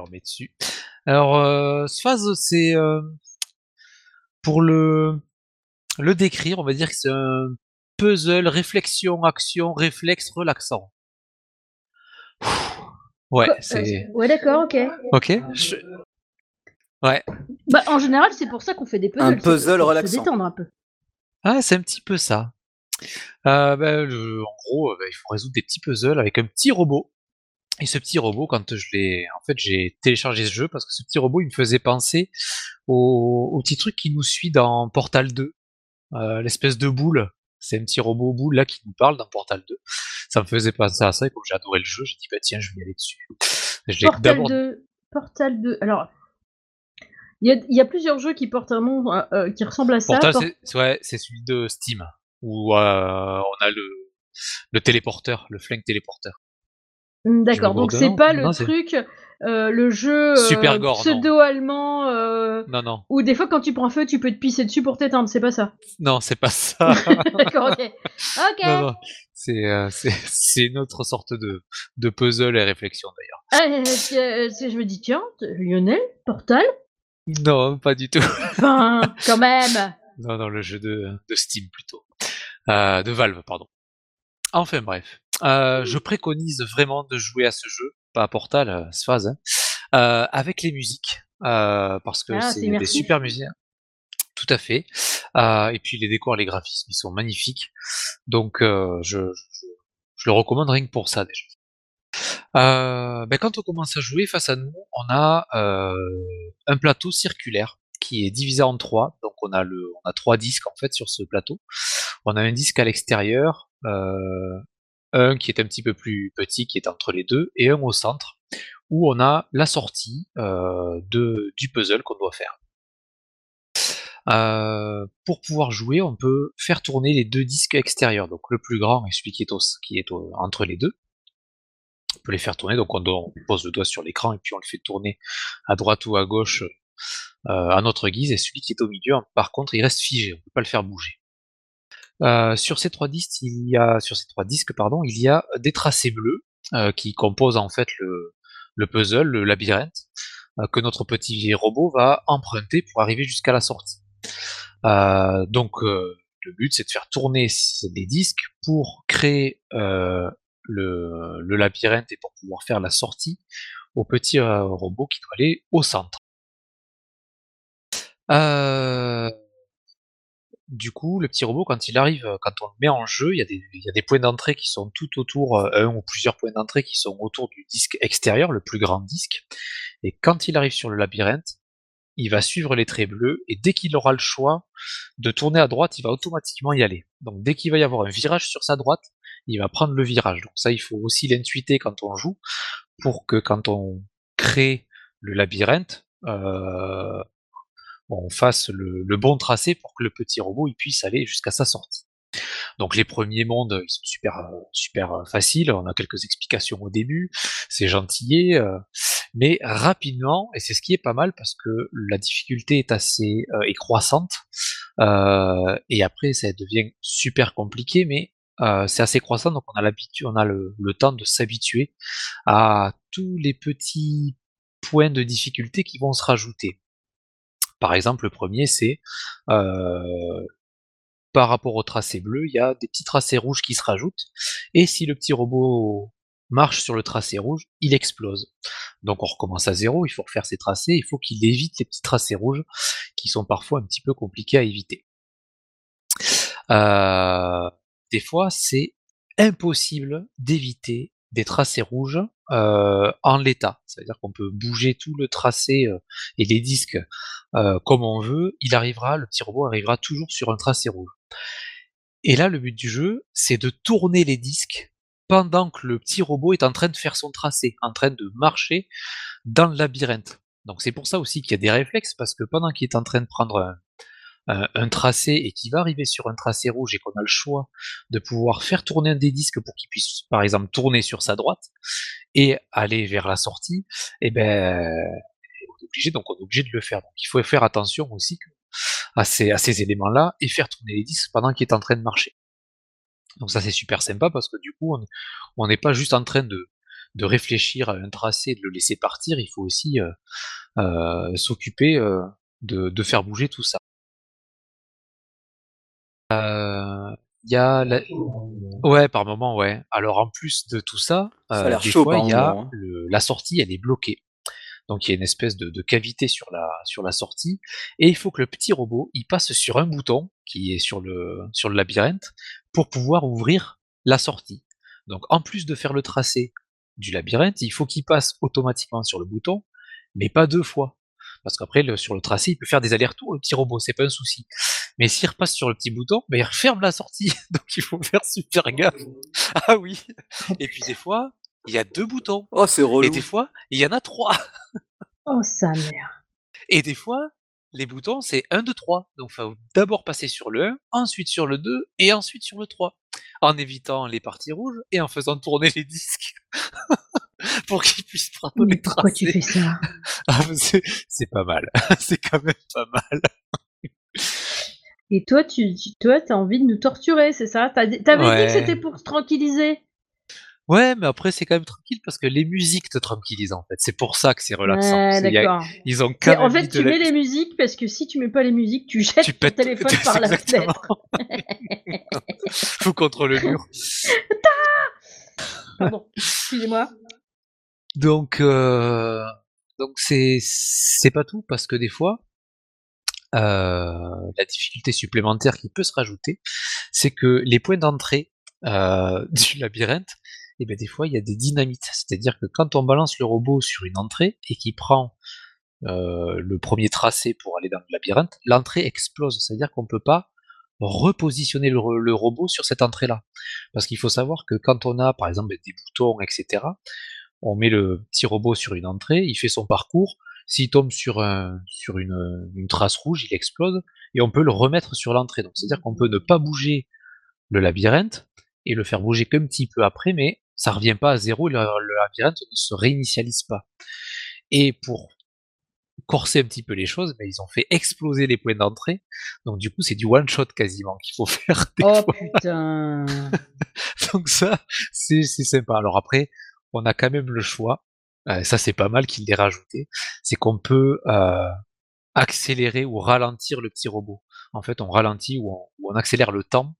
Me remets dessus. Alors, euh, Sphase, c'est euh, pour le le décrire, on va dire que c'est un puzzle réflexion action réflexe relaxant. Ouais, c'est euh, Ouais, d'accord, ok. ok. Je- Ouais, Bah, en général, c'est pour ça qu'on fait des puzzles. Un puzzle pour relaxant. Se détendre un peu. ah, c'est un petit peu ça. Euh, le- en gros, euh, ben, il faut résoudre des petits puzzles avec un petit robot. Et ce petit robot, quand je l'ai, en fait, j'ai téléchargé ce jeu parce que ce petit robot, il me faisait penser au, au petit truc qui nous suit dans Portal 2, euh, l'espèce de boule. C'est un petit robot boule là qui nous parle dans Portal 2. Ça me faisait penser à ça et comme j'ai adoré le jeu, j'ai dit bah tiens, je vais y aller dessus. Je Portal d'abord 2. Portal 2. Alors, il y a, il y a plusieurs jeux qui portent un nom euh, euh, qui ressemble à ça. Portal, ouais, c'est celui de Steam où euh, on a le le téléporteur, le flingue téléporteur. Hmm, D'accord, donc c'est pas le Non, truc, euh, le jeu euh, Super gore, non. pseudo-allemand, euh, Non non, où des fois quand tu prends feu, tu peux te pisser dessus pour t'éteindre, c'est pas ça. non, c'est pas ça. D'accord, ok. Ok. non non, c'est euh, une autre sorte de de puzzle et réflexion d'ailleurs. Ah, euh, je me dis, tiens, Lionel, Portal? Non, pas du tout. Enfin, quand même Non, non, le jeu de, de Steam plutôt. Euh, de Valve, pardon. Enfin bref. Euh, je préconise vraiment de jouer à ce jeu, pas à Portal, euh, Sphase, hein, euh, avec les musiques. euh, parce que Ah, c'est des super musiques. Tout à fait. Euh, et puis les décors, les graphismes, ils sont magnifiques. Donc euh, je, je, je le recommande rien que pour ça déjà. Euh, ben, quand on commence à jouer, face à nous, on a euh, un plateau circulaire qui est divisé en trois. Donc on a le, on a trois disques en fait sur ce plateau. On a un disque à l'extérieur, euh, un qui est un petit peu plus petit, qui est entre les deux, et un au centre où on a la sortie euh, de, du puzzle qu'on doit faire. Euh, pour pouvoir jouer, on peut faire tourner les deux disques extérieurs. Donc le plus grand et celui qui est, au- qui est entre les deux. On peut les faire tourner. Donc on, pose le doigt sur l'écran et puis on le fait tourner à droite ou à gauche euh, à notre guise. Et celui qui est au milieu, par contre, il reste figé. On peut pas le faire bouger. Euh, sur ces trois disques, il y a des tracés bleus euh, qui composent en fait le, le puzzle, le labyrinthe, euh, que notre petit robot va emprunter pour arriver jusqu'à la sortie. Donc le but c'est de faire tourner des disques pour créer le, labyrinthe et pour pouvoir faire la sortie au petit robot qui doit aller au centre. Du coup, le petit robot, quand il arrive, euh, quand on le met en jeu, il y a des, points d'entrée qui sont tout autour, euh, un ou plusieurs points d'entrée qui sont autour du disque extérieur, le plus grand disque. Et quand il arrive sur le labyrinthe, il va suivre les traits bleus et dès qu'il aura le choix de tourner à droite, il va automatiquement y aller. Donc dès qu'il va y avoir un virage sur sa droite, il va prendre le virage. Donc ça, il faut aussi l'intuiter quand on joue pour que quand on crée le labyrinthe, euh, on fasse le, bon tracé pour que le petit robot il puisse aller jusqu'à sa sortie. Donc les premiers mondes, ils sont super super faciles. On a quelques explications au début, c'est gentillet, euh, mais rapidement, et c'est ce qui est pas mal parce que la difficulté est assez euh, croissante. euh, et après, ça devient super compliqué, mais euh, c'est assez croissant, donc on a l'habitude, on a le temps de s'habituer à tous les petits points de difficulté qui vont se rajouter. Par exemple, le premier, c'est par rapport au tracé bleu, il y a des petits tracés rouges qui se rajoutent, et si le petit robot marche sur le tracé rouge, il explose. Donc on recommence à zéro, il faut refaire ses tracés, il faut qu'il évite les petits tracés rouges qui sont parfois un petit peu compliqués à éviter. Des fois, c'est impossible d'éviter des tracés rouges euh, en l'état. C'est-à-dire qu'on peut bouger tout le tracé euh, et les disques euh, comme on veut, il arrivera, le petit robot arrivera toujours sur un tracé rouge. Et là, le but du jeu, c'est de tourner les disques pendant que le petit robot est en train de faire son tracé, en train de marcher dans le labyrinthe. Donc c'est pour ça aussi qu'il y a des réflexes, parce que pendant qu'il est en train de prendre un, un, tracé et qu'il va arriver sur un tracé rouge et qu'on a le choix de pouvoir faire tourner un des disques pour qu'il puisse, par exemple, tourner sur sa droite et aller vers la sortie, et ben on est obligé, donc on est obligé de le faire. Donc il faut faire attention aussi à ces, éléments-là et faire tourner les disques pendant qu'il est en train de marcher. Donc ça c'est super sympa parce que du coup on n'est pas juste en train de, réfléchir à un tracé de le laisser partir, il faut aussi euh, euh, s'occuper euh, de faire bouger tout ça. Euh, Il y a la... Ouais, par moment, ouais. Alors en plus de tout ça, euh, des chaud fois par il y a moment, hein. le- la sortie, elle est bloquée. Donc il y a une espèce de, de cavité sur la, sur la sortie, et il faut que le petit robot il passe sur un bouton qui est sur le, sur le labyrinthe pour pouvoir ouvrir la sortie. Donc en plus de faire le tracé du labyrinthe, il faut qu'il passe automatiquement sur le bouton, mais pas deux fois. Parce qu'après, le- sur le tracé, il peut faire des allers-retours, le petit robot, c'est pas un souci. Mais s'il repasse sur le petit bouton, ben, il referme la sortie. Donc il faut faire super gaffe. Ah oui. Et puis des fois, il y a deux boutons. Oh, c'est relou. Et des fois, il y en a trois. Oh, sa mère. Et des fois, les boutons, c'est 1, 2, 3. Donc, il faut d'abord passer sur le 1, ensuite sur le 2, et ensuite sur le 3. En évitant les parties rouges et en faisant tourner les disques. pour qu'ils puissent prendre Mais les pourquoi tu fais ça? Ah, c'est pas mal. c'est quand même pas mal. Et toi, tu, tu toi, t'as envie de nous torturer, c'est ça? T'avais dit que c'était pour se tranquilliser. Ouais, mais après c'est quand même tranquille parce que les musiques te tranquillisent en fait. C'est pour ça que c'est relaxant. Ouais, a-. Ils ont quand En fait, tu la mets les musiques parce que si tu mets pas les musiques, tu jettes Tu ton pètes- téléphone c'est par la fenêtre. Tout contre le mur. Pardon, excusez-moi. Donc, euh, donc c'est c'est pas tout parce que des fois, euh, la difficulté supplémentaire qui peut se rajouter, c'est que les points d'entrée euh, du labyrinthe, et ben des fois il y a des dynamites. C'est-à-dire que quand on balance le robot sur une entrée et qu'il prend euh, le premier tracé pour aller dans le labyrinthe, l'entrée explose. C'est-à-dire qu'on peut pas repositionner le, le robot sur cette entrée-là. Parce qu'il faut savoir que quand on a par exemple des boutons, etc., on met le petit robot sur une entrée, il fait son parcours, s'il tombe sur, un, sur une, une trace rouge, il explose, et on peut le remettre sur l'entrée. Donc c'est-à-dire qu'on peut ne pas bouger le labyrinthe, et le faire bouger qu'un petit peu après, mais ça revient pas à zéro, le, le labyrinthe ne se réinitialise pas. Et pour corser un petit peu les choses, ben, ils ont fait exploser les points d'entrée, donc du coup c'est du one-shot quasiment qu'il faut faire des Oh fois. putain. Donc ça, c'est c'est sympa. Alors après, on a quand même le choix. euh, ça, c'est pas mal qu'il l'ait rajouté. C'est qu'on peut euh, accélérer ou ralentir le petit robot. En fait, on ralentit ou on, accélère le temps.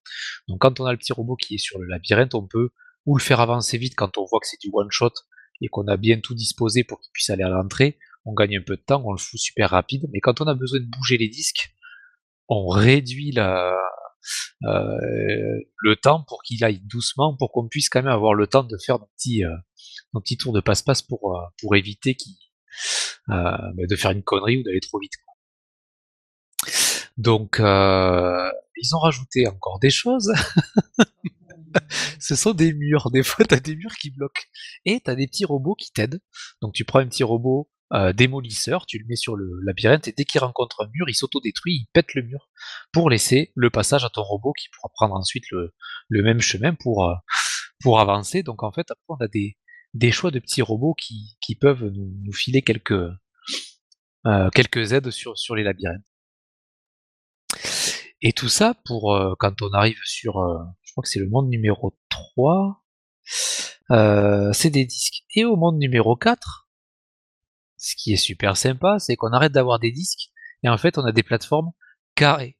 Donc quand on a le petit robot qui est sur le labyrinthe, on peut ou le faire avancer vite quand on voit que c'est du one shot et qu'on a bien tout disposé pour qu'il puisse aller à l'entrée. On gagne un peu de temps, on le fout super rapide. Mais quand on a besoin de bouger les disques, on réduit la, euh, le temps pour qu'il aille doucement, pour qu'on puisse quand même avoir le temps de faire nos petits, euh, nos petits tours de passe-passe pour, euh, pour éviter euh, bah, de faire une connerie ou d'aller trop vite. Donc, euh, ils ont rajouté encore des choses. Ce sont des murs. Des fois, tu as des murs qui bloquent. Et tu as des petits robots qui t'aident. Donc, tu prends un petit robot démolisseur, tu le mets sur le labyrinthe, et dès qu'il rencontre un mur, il s'autodétruit, il pète le mur pour laisser le passage à ton robot qui pourra prendre ensuite le, le même chemin pour, pour avancer. Donc, en fait, après, on a des, des choix de petits robots qui, qui peuvent nous, nous filer quelques, euh, quelques aides sur, sur les labyrinthes. Et tout ça pour euh, quand on arrive sur, euh, je crois que c'est le monde numéro 3, euh, c'est des disques. Et au monde numéro 4, ce qui est super sympa, c'est qu'on arrête d'avoir des disques et en fait on a des plateformes carrées.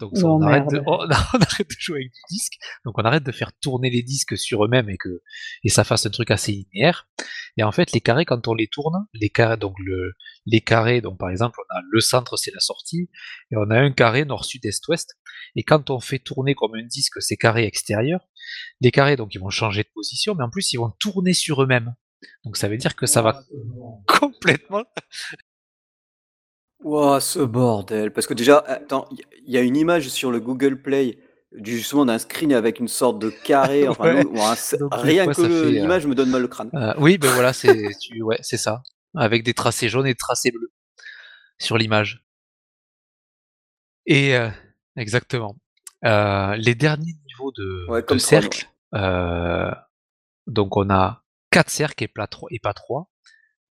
Donc ça, on, arrête de, merde. on arrête de jouer avec du disque, donc on arrête de faire tourner les disques sur eux-mêmes et que et ça fasse un truc assez linéaire. Et en fait, les carrés, quand on les tourne, les carrés, donc le, les carrés, donc par exemple, on a le centre, c'est la sortie, et on a un carré nord, sud, est, ouest. Et quand on fait tourner comme un disque ces carrés extérieurs, les carrés, donc ils vont changer de position, mais en plus ils vont tourner sur eux-mêmes. Donc ça veut dire que ça va complètement. Ouah, ce bordel. Parce que déjà, attends, il y- il y a une image sur le Google Play du- justement d'un screen avec une sorte de carré. Enfin, Ouais. un- Donc, rien que ça le- fait, euh, l'image me donne mal au crâne. Euh, oui, ben voilà, c'est tu, ouais, c'est ça, avec des tracés jaunes et des tracés bleus sur l'image. Et euh, exactement. Euh, les derniers niveaux de, Ouais, de comme Tron, cercles, euh, donc on a quatre cercles et, pas trois, et pas trois.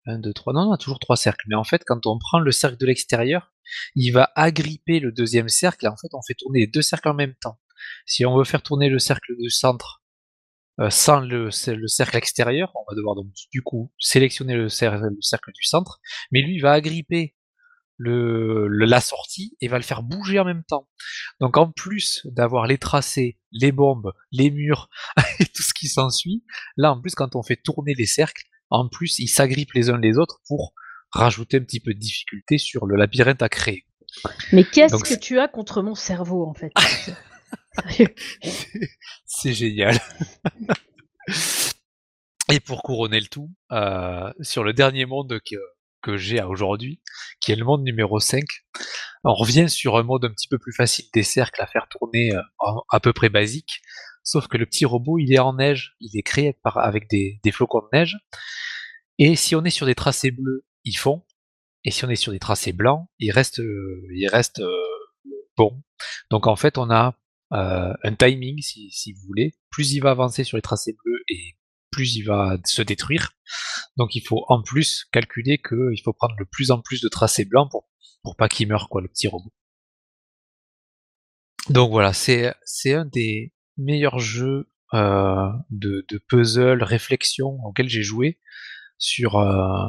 Un, deux, trois. Non, on a toujours trois cercles. Mais en fait, quand on prend le cercle de l'extérieur, il va agripper le deuxième cercle et en fait, on fait tourner les deux cercles en même temps. Si on veut faire tourner le cercle du centre euh, sans le, le cercle extérieur, on va devoir donc du coup sélectionner le, cer- le cercle du centre, mais lui il va agripper la sortie et va le faire bouger en même temps. Donc en plus d'avoir les tracés, les bombes, les murs et tout ce qui s'ensuit, là en plus quand on fait tourner les cercles, en plus ils s'agrippent les uns les autres pour rajouter un petit peu de difficulté sur le labyrinthe à créer. Mais qu'est-ce que tu as contre mon cerveau, en fait? C'est génial. Et pour couronner le tout, euh, sur le dernier monde que, que j'ai à aujourd'hui, qui est le monde numéro 5, on revient sur un mode un petit peu plus facile des cercles à faire tourner euh, à peu près basique, sauf que le petit robot il est en neige, il est créé par, avec des, des flocons de neige, et si on est sur des tracés bleus, ils font, et si on est sur des tracés blancs, ils restent, euh, ils restent euh, bons. Donc en fait on a euh, un timing, si, si vous voulez. Plus il va avancer sur les tracés bleus et plus il va se détruire. Donc il faut en plus calculer qu'il faut prendre de plus en plus de tracés blancs pour, pour pas qu'il meure, quoi, le petit robot. Donc voilà, c'est un des meilleurs jeux euh, de, puzzle, réflexion auquel j'ai joué sur, euh,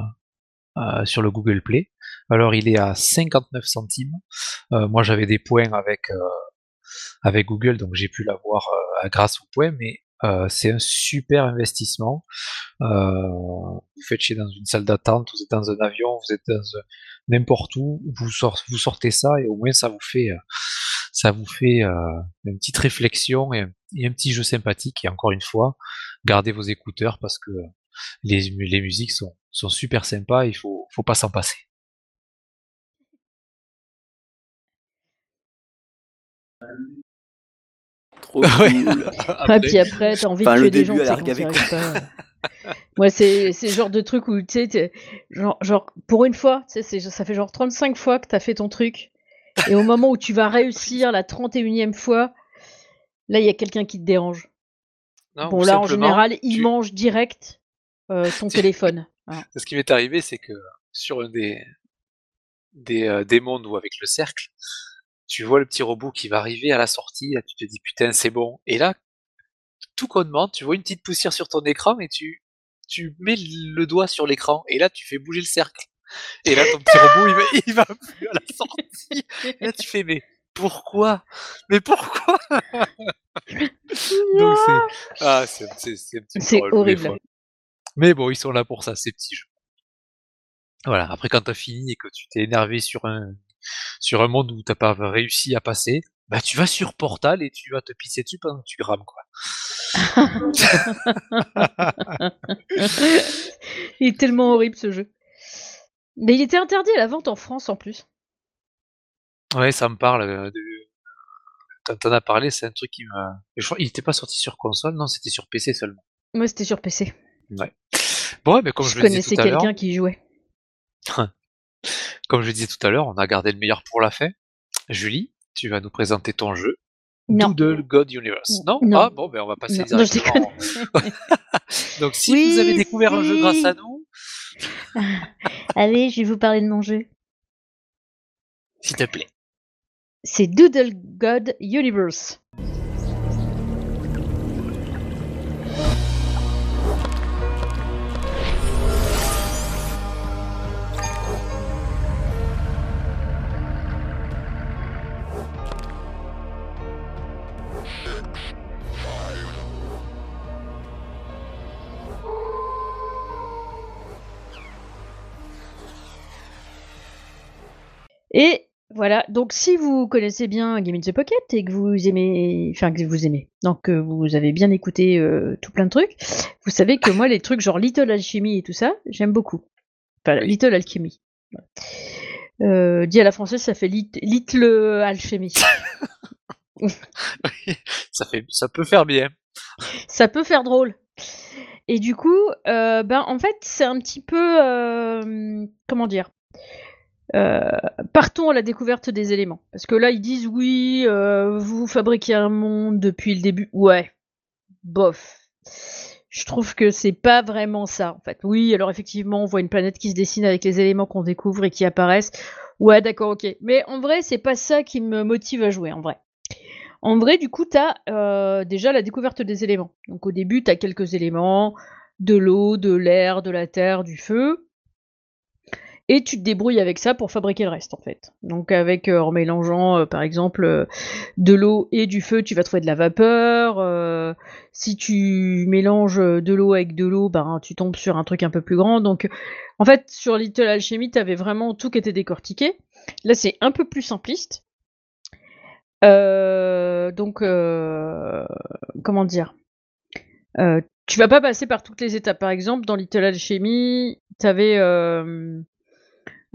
euh, sur le Google Play. Alors il est à 59 centimes. Euh, moi j'avais des points avec, euh, avec Google, donc j'ai pu l'avoir grâce aux points, mais euh, c'est un super investissement. Euh, vous faites chier dans une salle d'attente, vous êtes dans un avion, vous êtes dans n'importe où, vous, vous sortez ça et au moins ça vous fait, ça vous fait euh, une petite réflexion et, un- et un petit jeu sympathique. Et encore une fois, gardez vos écouteurs parce que les, les musiques sont, sont super sympas, il faut, faut pas s'en passer. Trop Ouais. cool. Et puis après, t'as envie Enfin, de tuer des gens. Moi, c'est le genre de truc où, tu sais, genre, genre, pour une fois, ça fait genre 35 fois que t'as fait ton truc. Et au moment où tu vas réussir la 31e fois, là, il y a quelqu'un qui te dérange. Non, bon, ou là, en général, il tu- mange direct euh, ton téléphone. Ce qui m'est arrivé, c'est que sur un des, des, euh, des mondes où avec le cercle, tu vois le petit robot qui va arriver à la sortie, là, tu te dis putain c'est bon. Et là, tout connement, tu vois une petite poussière sur ton écran et tu, tu mets le doigt sur l'écran et là tu fais bouger le cercle. Et là ton petit robot il va, il va plus à la sortie. Et là tu fais mais pourquoi? Mais pourquoi? Donc c'est ah c'est c'est c'est un petit C'est horrible. Mais bon, ils sont là pour ça, ces petits jeux. Voilà, après quand t'as fini et que tu t'es énervé sur un sur un monde où t'as pas réussi à passer, bah tu vas sur Portal et tu vas te pisser dessus pendant que tu grammes quoi. il est tellement horrible ce jeu. Mais il était interdit à la vente en France en plus. Ouais, ça me parle euh, de quand t'en as parlé, c'est un truc qui m'a. Je crois qu'il était pas sorti sur console, non, c'était sur PC seulement. Moi, c'était sur PC. Bon, ouais, mais comme je, je le disais connaissais tout à l'heure, quelqu'un qui jouait. comme je le disais tout à l'heure, on a gardé le meilleur pour la fin. Julie, tu vas nous présenter ton jeu. Non. Doodle God Universe. Non, Non. Ah bon, ben on va passer Non, non, je directement. Donc si Oui, vous avez découvert un jeu grâce à nous, Allez, je vais vous parler de mon jeu. s'il te plaît. C'est Doodle God Universe. Et voilà, donc si vous connaissez bien Game in the Pocket et que vous aimez, enfin que vous aimez, donc que vous avez bien écouté euh, tout plein de trucs, vous savez que moi les trucs genre Little Alchemy et tout ça, j'aime beaucoup. Enfin. Little Alchemy. Euh, dit à la française, ça fait lit- Little Alchemy. ça fait, ça peut faire bien. ça peut faire drôle. Et du coup, euh, ben en fait, c'est un petit peu euh, comment dire? Euh, partons à la découverte des éléments. Parce que là, ils disent oui, euh, vous fabriquez un monde depuis le début. Ouais, bof. Je trouve que c'est pas vraiment ça, en fait. Oui, alors effectivement, on voit une planète qui se dessine avec les éléments qu'on découvre et qui apparaissent. Ouais, d'accord, ok. Mais en vrai, c'est pas ça qui me motive à jouer, en vrai. En vrai, du coup, tu as déjà la découverte des éléments. Donc au début, tu as quelques éléments, de l'eau, de l'air, de la terre, du feu. Et tu te débrouilles avec ça pour fabriquer le reste, en fait. Donc avec, euh, en mélangeant, euh, par exemple, euh, de l'eau et du feu, tu vas trouver de la vapeur. si tu mélanges de l'eau avec de l'eau, ben, tu tombes sur un truc un peu plus grand. Donc, en fait, sur Little Alchemy, tu avais vraiment tout qui était décortiqué. Là, c'est un peu plus simpliste. Donc, comment dire? Tu vas pas passer par toutes les étapes. Par exemple, dans Little Alchemy, t'avais euh,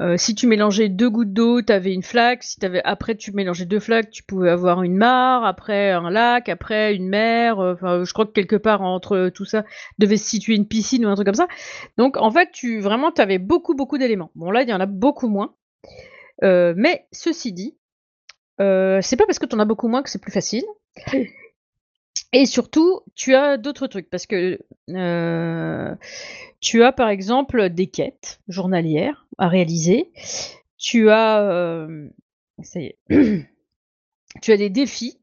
euh, si tu mélangeais deux gouttes d'eau, t'avais une flaque. Si t'avais après tu mélangeais deux flaques, tu pouvais avoir une mare. Après un lac. Après une mer. euh, Enfin, je crois que quelque part entre tout ça devait se situer une piscine ou un truc comme ça. Donc, en fait, tu vraiment t'avais beaucoup beaucoup d'éléments. Bon là, il y en a beaucoup moins. Euh, mais ceci dit, c'est pas parce que t'en as beaucoup moins que c'est plus facile. Et surtout, tu as d'autres trucs parce que euh, tu as par exemple des quêtes journalières à réaliser. Tu as, euh, ça y est, tu as des défis.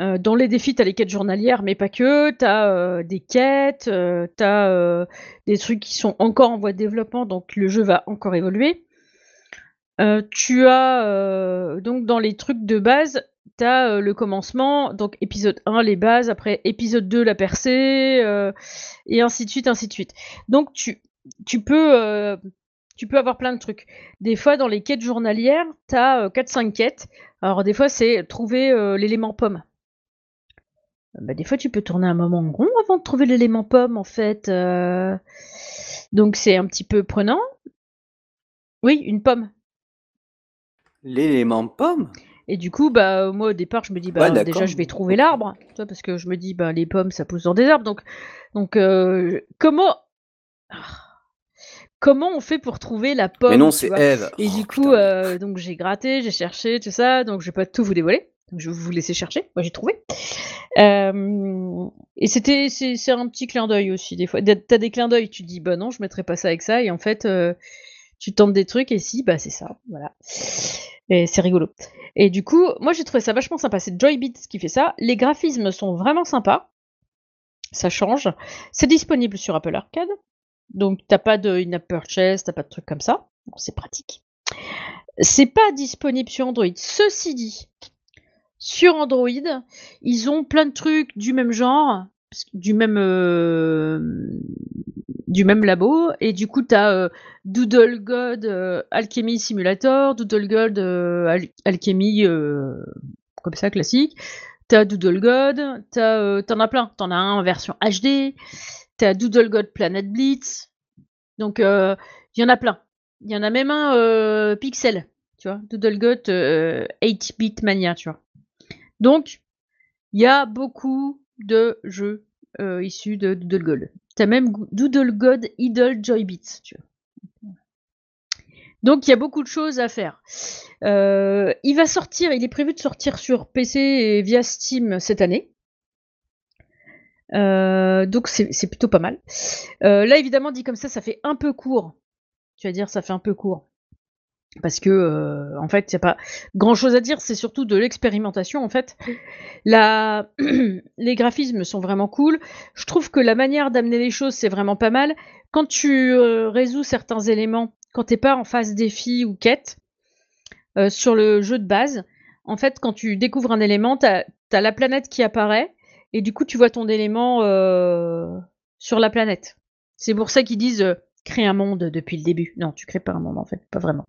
Euh, dans les défis, t'as les quêtes journalières, mais pas que. T'as euh, des quêtes, euh, t'as euh, des trucs qui sont encore en voie de développement, donc le jeu va encore évoluer. Tu as donc dans les trucs de base, t'as euh, le commencement, donc épisode 1 les bases, après épisode 2 la percée, euh, et ainsi de suite, ainsi de suite. Donc tu, tu peux euh, tu peux avoir plein de trucs. Des fois dans les quêtes journalières, t'as 4-5 quêtes. Alors des fois c'est trouver l'élément pomme. Bah, des fois, tu peux tourner un moment rond avant de trouver l'élément pomme, en fait. Donc, c'est un petit peu prenant. Oui, une pomme. L'élément pomme? Et du coup, bah, moi, au départ, je me dis, bah, Ouais, déjà, je vais trouver l'arbre. Parce que je me dis, bah, les pommes, ça pousse dans des arbres. Donc, donc euh, comment... Ah. Comment on fait pour trouver la pomme Mais non, c'est Eve. Et Oh, du coup, euh, donc j'ai gratté, j'ai cherché, tout ça, donc je vais pas tout vous dévoiler. Donc je vais vous laisser chercher. Moi, j'ai trouvé. Euh, et c'était, c'est, c'est un petit clin d'œil aussi des fois. T'as des clins d'œil, tu te dis bah non, je mettrai pas ça avec ça, et en fait, tu tentes des trucs et si, bah c'est ça, voilà. Et c'est rigolo. Et du coup, moi j'ai trouvé ça vachement sympa. C'est Joybit qui fait ça. Les graphismes sont vraiment sympas. Ça change. C'est disponible sur Apple Arcade. Donc t'as pas de in-app purchase, t'as pas de trucs comme ça. Donc c'est pratique. C'est pas disponible sur Android. Ceci dit, sur Android, ils ont plein de trucs du même genre, du même euh, du même labo, et du coup t'as euh, Doodle God euh, Alchemy Simulator, Doodle God euh, Al- Alchemy comme ça classique. T'as Doodle God, euh, t'en as plein. T'en as un en version HD. T'as Doodle God Planet Blitz. Donc il y en a plein. Il y en a même un pixel, tu vois, Doodle God euh, 8-bit mania, tu vois. Donc il y a beaucoup de jeux issus de Doodle God. T'as même Doodle God Idle Joybits, tu. Donc il y a beaucoup de choses à faire. Euh, il va sortir, il est prévu de sortir sur PC et via Steam cette année. Euh, donc c'est c'est plutôt pas mal. Euh, là évidemment dit comme ça, ça fait un peu court. Tu vas dire ça fait un peu court. Parce que euh, en fait, il n'y a pas grand chose à dire, c'est surtout de l'expérimentation en fait. Les graphismes sont vraiment cool. Je trouve que la manière d'amener les choses, c'est vraiment pas mal. Quand tu euh, résous certains éléments, quand t'es pas en phase défi ou quête, euh, sur le jeu de base, en fait, quand tu découvres un élément, t'as as la planète qui apparaît, et du coup, tu vois ton élément sur la planète. C'est pour ça qu'ils disent créer un monde depuis le début. Non, tu crées pas un monde en fait, pas vraiment.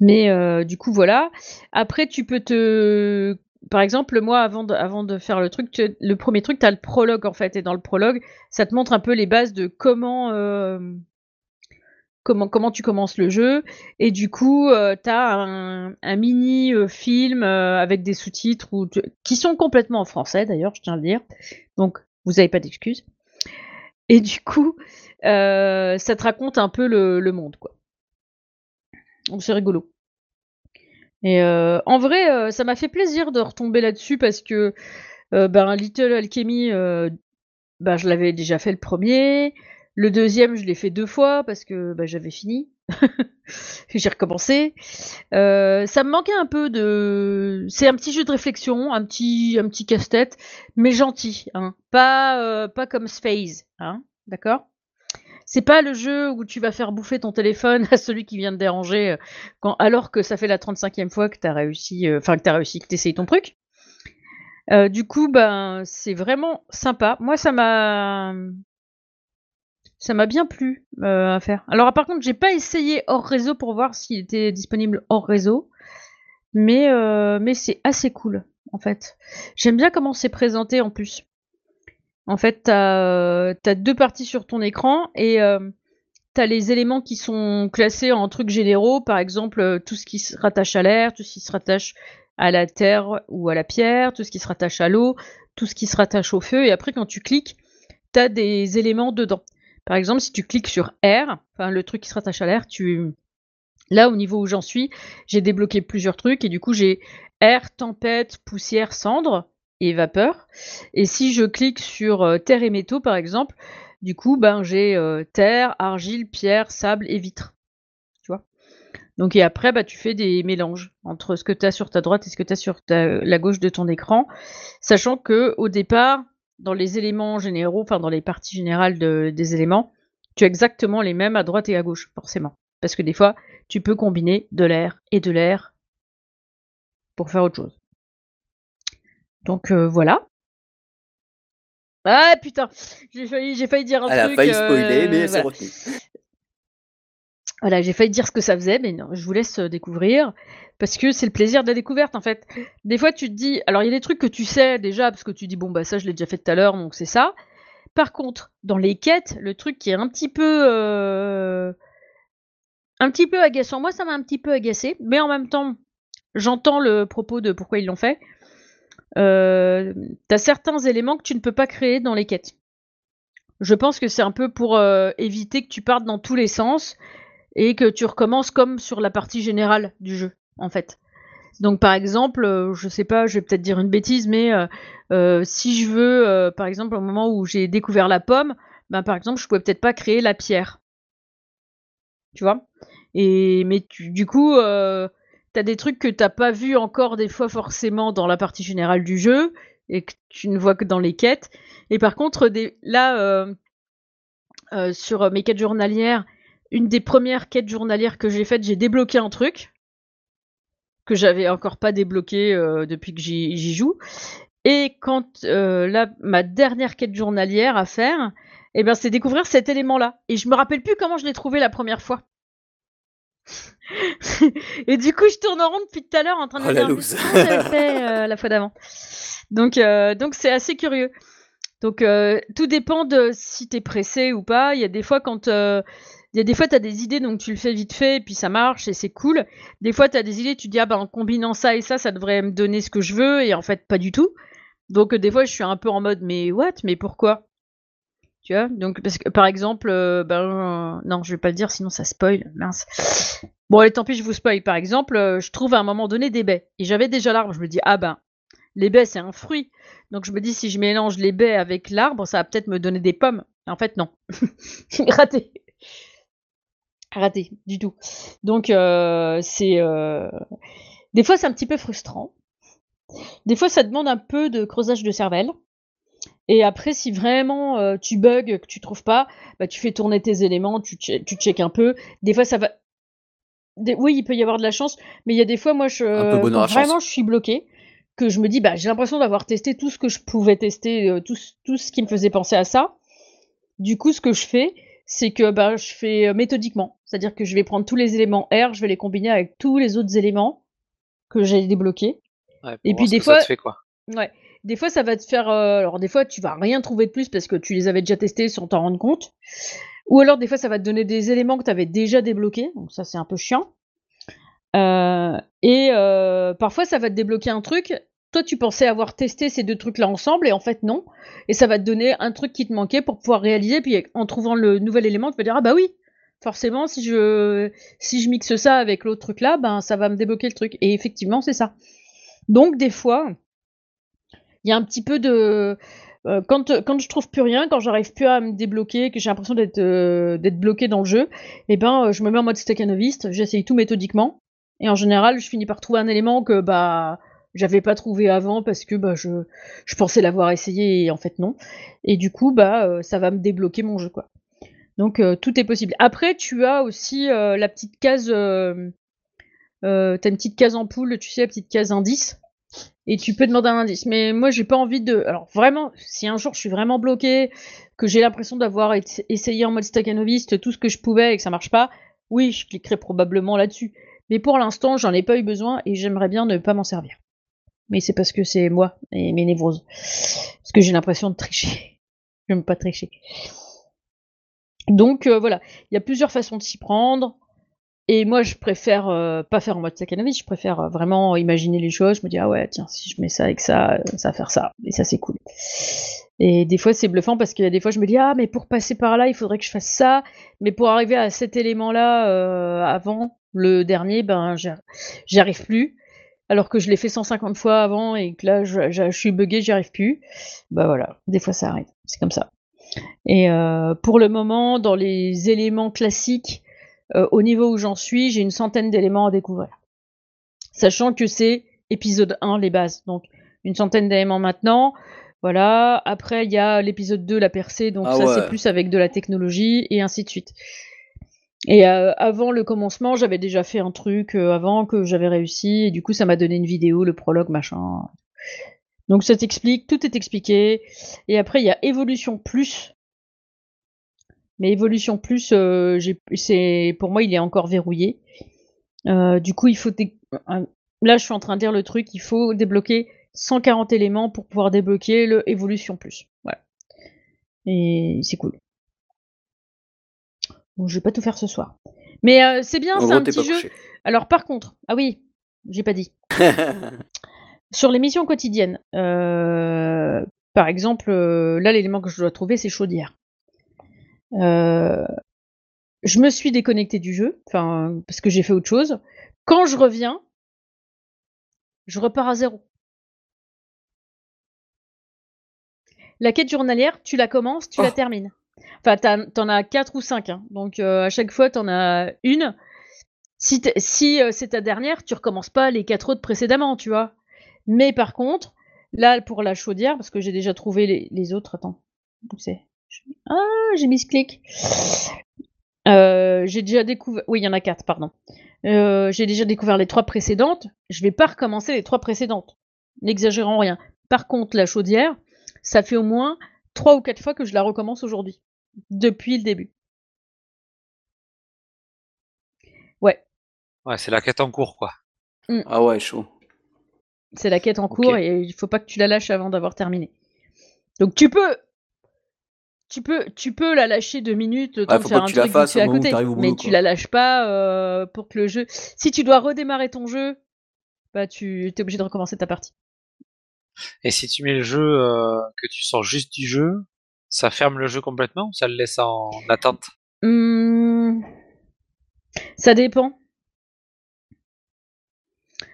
Mais euh, du coup, voilà. Après, tu peux te. Par exemple, moi, avant de, avant de faire le truc, le premier truc, tu as le prologue en fait. Et dans le prologue, ça te montre un peu les bases de comment. euh, Comment, comment tu commences le jeu et du coup euh, tu as un, un mini euh, avec des sous-titres qui sont complètement en français d'ailleurs je tiens à le dire donc vous n'avez pas d'excuses et du coup ça te raconte un peu le, le monde quoi donc c'est rigolo et euh, en vrai euh, ça m'a fait plaisir de retomber là-dessus parce que euh, ben Little Alchemy euh, ben, je l'avais déjà fait le premier le deuxième, je l'ai fait deux fois parce que bah, j'avais fini. J'ai recommencé. Ça me manquait un peu de. C'est un petit jeu de réflexion, un petit, un petit casse-tête, mais gentil, hein. Pas, pas comme Space, hein. D'accord? C'est pas le jeu où tu vas faire bouffer ton téléphone à celui qui vient de déranger, euh, alors que ça fait la 35e fois que t'as réussi, euh, enfin que t'as réussi, que t'essayes ton truc. Euh, du coup, ben, c'est vraiment sympa. Moi, ça m'a, ça m'a bien plu euh, à faire. Alors par contre, j'ai pas essayé hors réseau pour voir s'il était disponible hors réseau, mais euh, mais c'est assez cool en fait. J'aime bien comment c'est présenté en plus. En fait, t'as as deux parties sur ton écran et euh, t'as les éléments qui sont classés en trucs généraux, par exemple euh, tout ce qui se rattache à l'air, tout ce qui se rattache à la terre ou à la pierre, tout ce qui se rattache à l'eau, tout ce qui se rattache au feu, et après quand tu cliques, t'as des éléments dedans. Par exemple, si tu cliques sur air, enfin le truc qui se rattache à l'air, tu là au niveau où j'en suis, j'ai débloqué plusieurs trucs et du coup j'ai air, tempête, poussière, cendre et vapeur. Et si je clique sur euh, terre et métaux par exemple, du coup ben j'ai euh, terre, argile, pierre, sable et vitre. Tu vois? Donc et après, bah, tu fais des mélanges entre ce que tu as sur ta droite et ce que tu as sur ta, la gauche de ton écran, sachant que au départ, dans les éléments généraux, enfin dans les parties générales de- des éléments, tu as exactement les mêmes à droite et à gauche, forcément. Parce que des fois, tu peux combiner de l'air et de l'air pour faire autre chose. Donc euh, voilà. Ah putain, j'ai failli, j'ai failli dire un Elle a truc. failli spoiler, euh, mais c'est voilà. retenu. Voilà, j'ai failli dire ce que ça faisait, mais non, je vous laisse euh, découvrir parce que c'est le plaisir de la découverte en fait. Des fois, tu te dis, alors il y a des trucs que tu sais déjà parce que tu dis bon bah ça je l'ai déjà fait tout à l'heure donc c'est ça. Par contre, dans les quêtes, le truc qui est un petit peu euh, un petit peu agaçant, moi ça m'a un petit peu agacé, mais en même temps, j'entends le propos de pourquoi ils l'ont fait. Euh, T'as certains éléments que tu ne peux pas créer dans les quêtes. Je pense que c'est un peu pour euh, éviter que tu partes dans tous les sens et que tu recommences comme sur la partie générale du jeu, en fait. Donc par exemple, euh, je sais pas, je vais peut-être dire une bêtise, mais euh, euh, si je veux, par exemple, au moment où j'ai découvert la pomme, ben par exemple, je pouvais peut-être pas créer la pierre. Tu vois? Et mais tu- du coup, t'as des trucs que t'as pas vu encore des fois forcément dans la partie générale du jeu et que tu ne vois que dans les quêtes. Et par contre, là, euh, euh, sur mes quêtes journalières, une des premières quêtes journalières que j'ai faites, j'ai débloqué un truc que j'avais encore pas débloqué euh, depuis que j'y joue. Et quand euh, là, ma dernière quête journalière à faire, eh ben, c'est découvrir cet élément-là. Et je me rappelle plus comment je l'ai trouvé la première fois. et du coup, je tourne en rond depuis tout à l'heure en train de Oh, me la dire comment j'avais fait euh, la fois d'avant? Donc, euh, donc c'est assez curieux. Donc, euh, tout dépend de si t'es pressé ou pas. Il y a des fois quand il y a des fois, tu as des idées, donc tu le fais vite fait, et puis ça marche, et c'est cool. Des fois, tu as des idées, tu dis, ah ben, en combinant ça et ça, ça devrait me donner ce que je veux, et en fait, pas du tout. Donc, des fois, je suis un peu en mode, mais what? Mais pourquoi? Tu vois Donc, parce que, par exemple, euh, ben, euh, non, je vais pas le dire, sinon ça spoil, mince. Bon, allez, tant pis, je vous spoil. Par exemple, euh, je trouve à un moment donné des baies, et j'avais déjà l'arbre, je me dis, ah ben, les baies, c'est un fruit. Donc, je me dis, si je mélange les baies avec l'arbre, ça va peut-être me donner des pommes. En fait, non. Raté raté du tout. Donc euh, c'est des fois c'est un petit peu frustrant. Des fois ça demande un peu de creusage de cervelle. Et après si vraiment euh, tu bugs, que tu trouves pas, bah, tu fais tourner tes éléments, tu, che tu check un peu. Des fois ça va. Des... Oui, il peut y avoir de la chance, mais il y a des fois moi je Un peu chance. vraiment je suis bloquée, que je me dis bah j'ai l'impression d'avoir testé tout ce que je pouvais tester, euh, tout, tout ce qui me faisait penser à ça. Du coup ce que je fais, c'est que bah, je fais euh, méthodiquement. C'est-à-dire que je vais prendre tous les éléments R, je vais les combiner avec tous les autres éléments que j'ai débloqués. Ouais, Et puis des fois, ça te fait quoi. ouais, des fois ça va te faire. euh, alors des fois tu vas rien trouver de plus parce que tu les avais déjà testés sans t'en rendre compte. Ou alors des fois ça va te donner des éléments que tu avais déjà débloqués, donc ça c'est un peu chiant. Euh, et euh, parfois ça va te débloquer un truc. Toi tu pensais avoir testé ces deux trucs là ensemble et en fait non. Et ça va te donner un truc qui te manquait pour pouvoir réaliser. Puis en trouvant le nouvel élément, tu vas dire ah bah oui, forcément si je si je mixe ça avec l'autre truc là, ben ça va me débloquer le truc. Et effectivement c'est ça. Donc des fois il y a un petit peu de euh, quand, quand je trouve plus rien, quand j'arrive plus à me débloquer, que j'ai l'impression d'être euh, bloqué dans le jeu, et ben euh, je me mets en mode staccanoviste, j'essaye tout méthodiquement, et en général je finis par trouver un élément que bah j'avais pas trouvé avant parce que bah je, pensais l'avoir essayé et en fait non. Et du coup bah ça va me débloquer mon jeu quoi. Donc tout est possible. Après tu as aussi la petite case t'as une petite case ampoule, tu sais la petite case indice et tu peux demander un indice. Mais moi, j'ai pas envie de. Alors, vraiment, si un jour je suis vraiment bloqué, que j'ai l'impression d'avoir essayé en mode staccanoviste tout ce que je pouvais et que ça marche pas, oui, je cliquerai probablement là-dessus. Mais pour l'instant, j'en ai pas eu besoin et j'aimerais bien ne pas m'en servir. Mais c'est parce que c'est moi et mes névroses. Parce que j'ai l'impression de tricher. J'aime pas tricher. Donc euh, voilà, il y a plusieurs façons de s'y prendre. Et moi, je préfère euh, pas faire en mode staccanoviste, je préfère euh, vraiment imaginer les choses. Je me dis, ah ouais, tiens, si je mets ça avec ça, euh, ça va faire ça. Et ça, c'est cool. Et des fois, c'est bluffant parce qu'il y a des fois, je me dis, ah, mais pour passer par là, il faudrait que je fasse ça. Mais pour arriver à cet élément-là euh, avant le dernier, ben, j'y arrive plus. Alors que je l'ai fait 150 fois avant et que là, je, suis buggé, j'y arrive plus. Bah voilà, des fois, ça arrive. C'est comme ça. Et euh, pour le moment, dans les éléments classiques, euh, au niveau où j'en suis, j'ai une centaine d'éléments à découvrir. Sachant que c'est épisode 1, les bases. Donc, une centaine d'éléments maintenant. Voilà. Après, il y a l'épisode 2, la percée. Donc, Ah ça, c'est plus avec de la technologie et ainsi de suite. Et euh, avant le commencement, j'avais déjà fait un truc euh, avant que j'avais réussi. Et du coup, ça m'a donné une vidéo, le prologue, machin. Donc, ça t'explique. Tout est expliqué. Et après, il y a Évolution Plus. Mais Évolution Plus, euh, c'est pour moi, il est encore verrouillé. Euh, du coup, il faut. Là, je suis en train de dire le truc. Il faut débloquer 140 éléments pour pouvoir débloquer le Évolution Plus. Voilà. Et c'est cool. Bon, je vais pas tout faire ce soir. Mais euh, c'est bien, En c'est un petit jeu. couché. Alors, par contre, ah oui, j'ai pas dit. Sur les missions quotidiennes, par exemple, là, l'élément que je dois trouver, c'est chaudière. Euh, je me suis déconnecté du jeu, enfin, parce que j'ai fait autre chose. Quand je reviens, je repars à zéro. La quête journalière, tu la commences, tu la Oh. termines. Enfin, t'en as quatre ou cinq, hein. donc euh, à chaque fois, t'en as une. Si, euh, c'est ta dernière, tu recommences pas les quatre autres précédemment, tu vois. Mais par contre, là, pour la chaudière, parce que j'ai déjà trouvé les, les autres, attends. Où c'est? Ah, j'ai mis ce clic. Euh, j'ai déjà découvert. Oui, il y en a quatre, pardon. Euh, j'ai déjà découvert les trois précédentes. Je vais pas recommencer les trois précédentes. N'exagérons rien. Par contre, la chaudière, ça fait au moins trois ou quatre fois que je la recommence aujourd'hui. Depuis le début. Ouais, Ouais, c'est la quête en cours, quoi. ah ouais, chaud. c'est la quête en cours et il faut pas que tu la lâches avant d'avoir terminé. Donc tu peux. Tu peux, tu peux la lâcher deux minutes, le temps Ouais, de faut faire pas un truc fasses à côté. mais tu la lâches pas euh, pour que le jeu. Si tu dois redémarrer ton jeu, bah tu es obligé de recommencer ta partie. Et si tu mets le jeu, euh, que tu sors juste du jeu, ça ferme le jeu complètement ou ça le laisse en attente? Hmm, Ça dépend.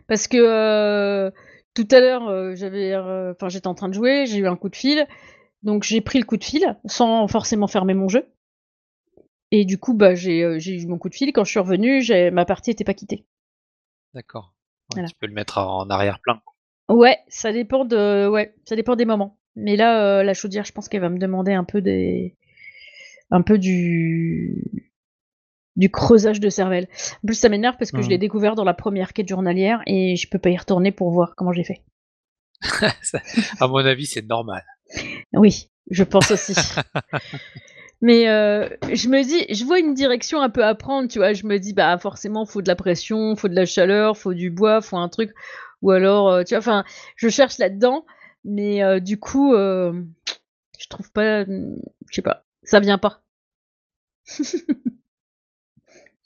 Parce que euh, tout à l'heure, euh, j'avais, euh, enfin, j'étais en train de jouer, j'ai eu un coup de fil, donc j'ai pris le coup de fil sans forcément fermer mon jeu. Et du coup, bah, j'ai, euh, eu mon coup de fil. Quand je suis revenue, j'ai, ma partie était pas quittée. D'accord. Ouais, Voilà. Tu peux le mettre en arrière-plan. Ouais, ça dépend de, ouais, ça dépend des moments. Mais là, euh, la chaudière, je pense qu'elle va me demander un peu des, un peu du, du creusage de cervelle. En plus, ça m'énerve parce que je Mhm. l'ai découvert dans la première quête journalière et je peux pas y retourner pour voir comment j'ai fait. À mon avis, c'est normal. Oui, je pense aussi. Mais euh, je me dis, je vois une direction un peu à prendre, tu vois. Je me dis, bah forcément, faut de la pression, faut de la chaleur, faut du bois, faut un truc. Ou alors, euh, tu vois, enfin, je cherche là-dedans, mais euh, du coup, euh, je trouve pas, je sais pas, ça vient pas.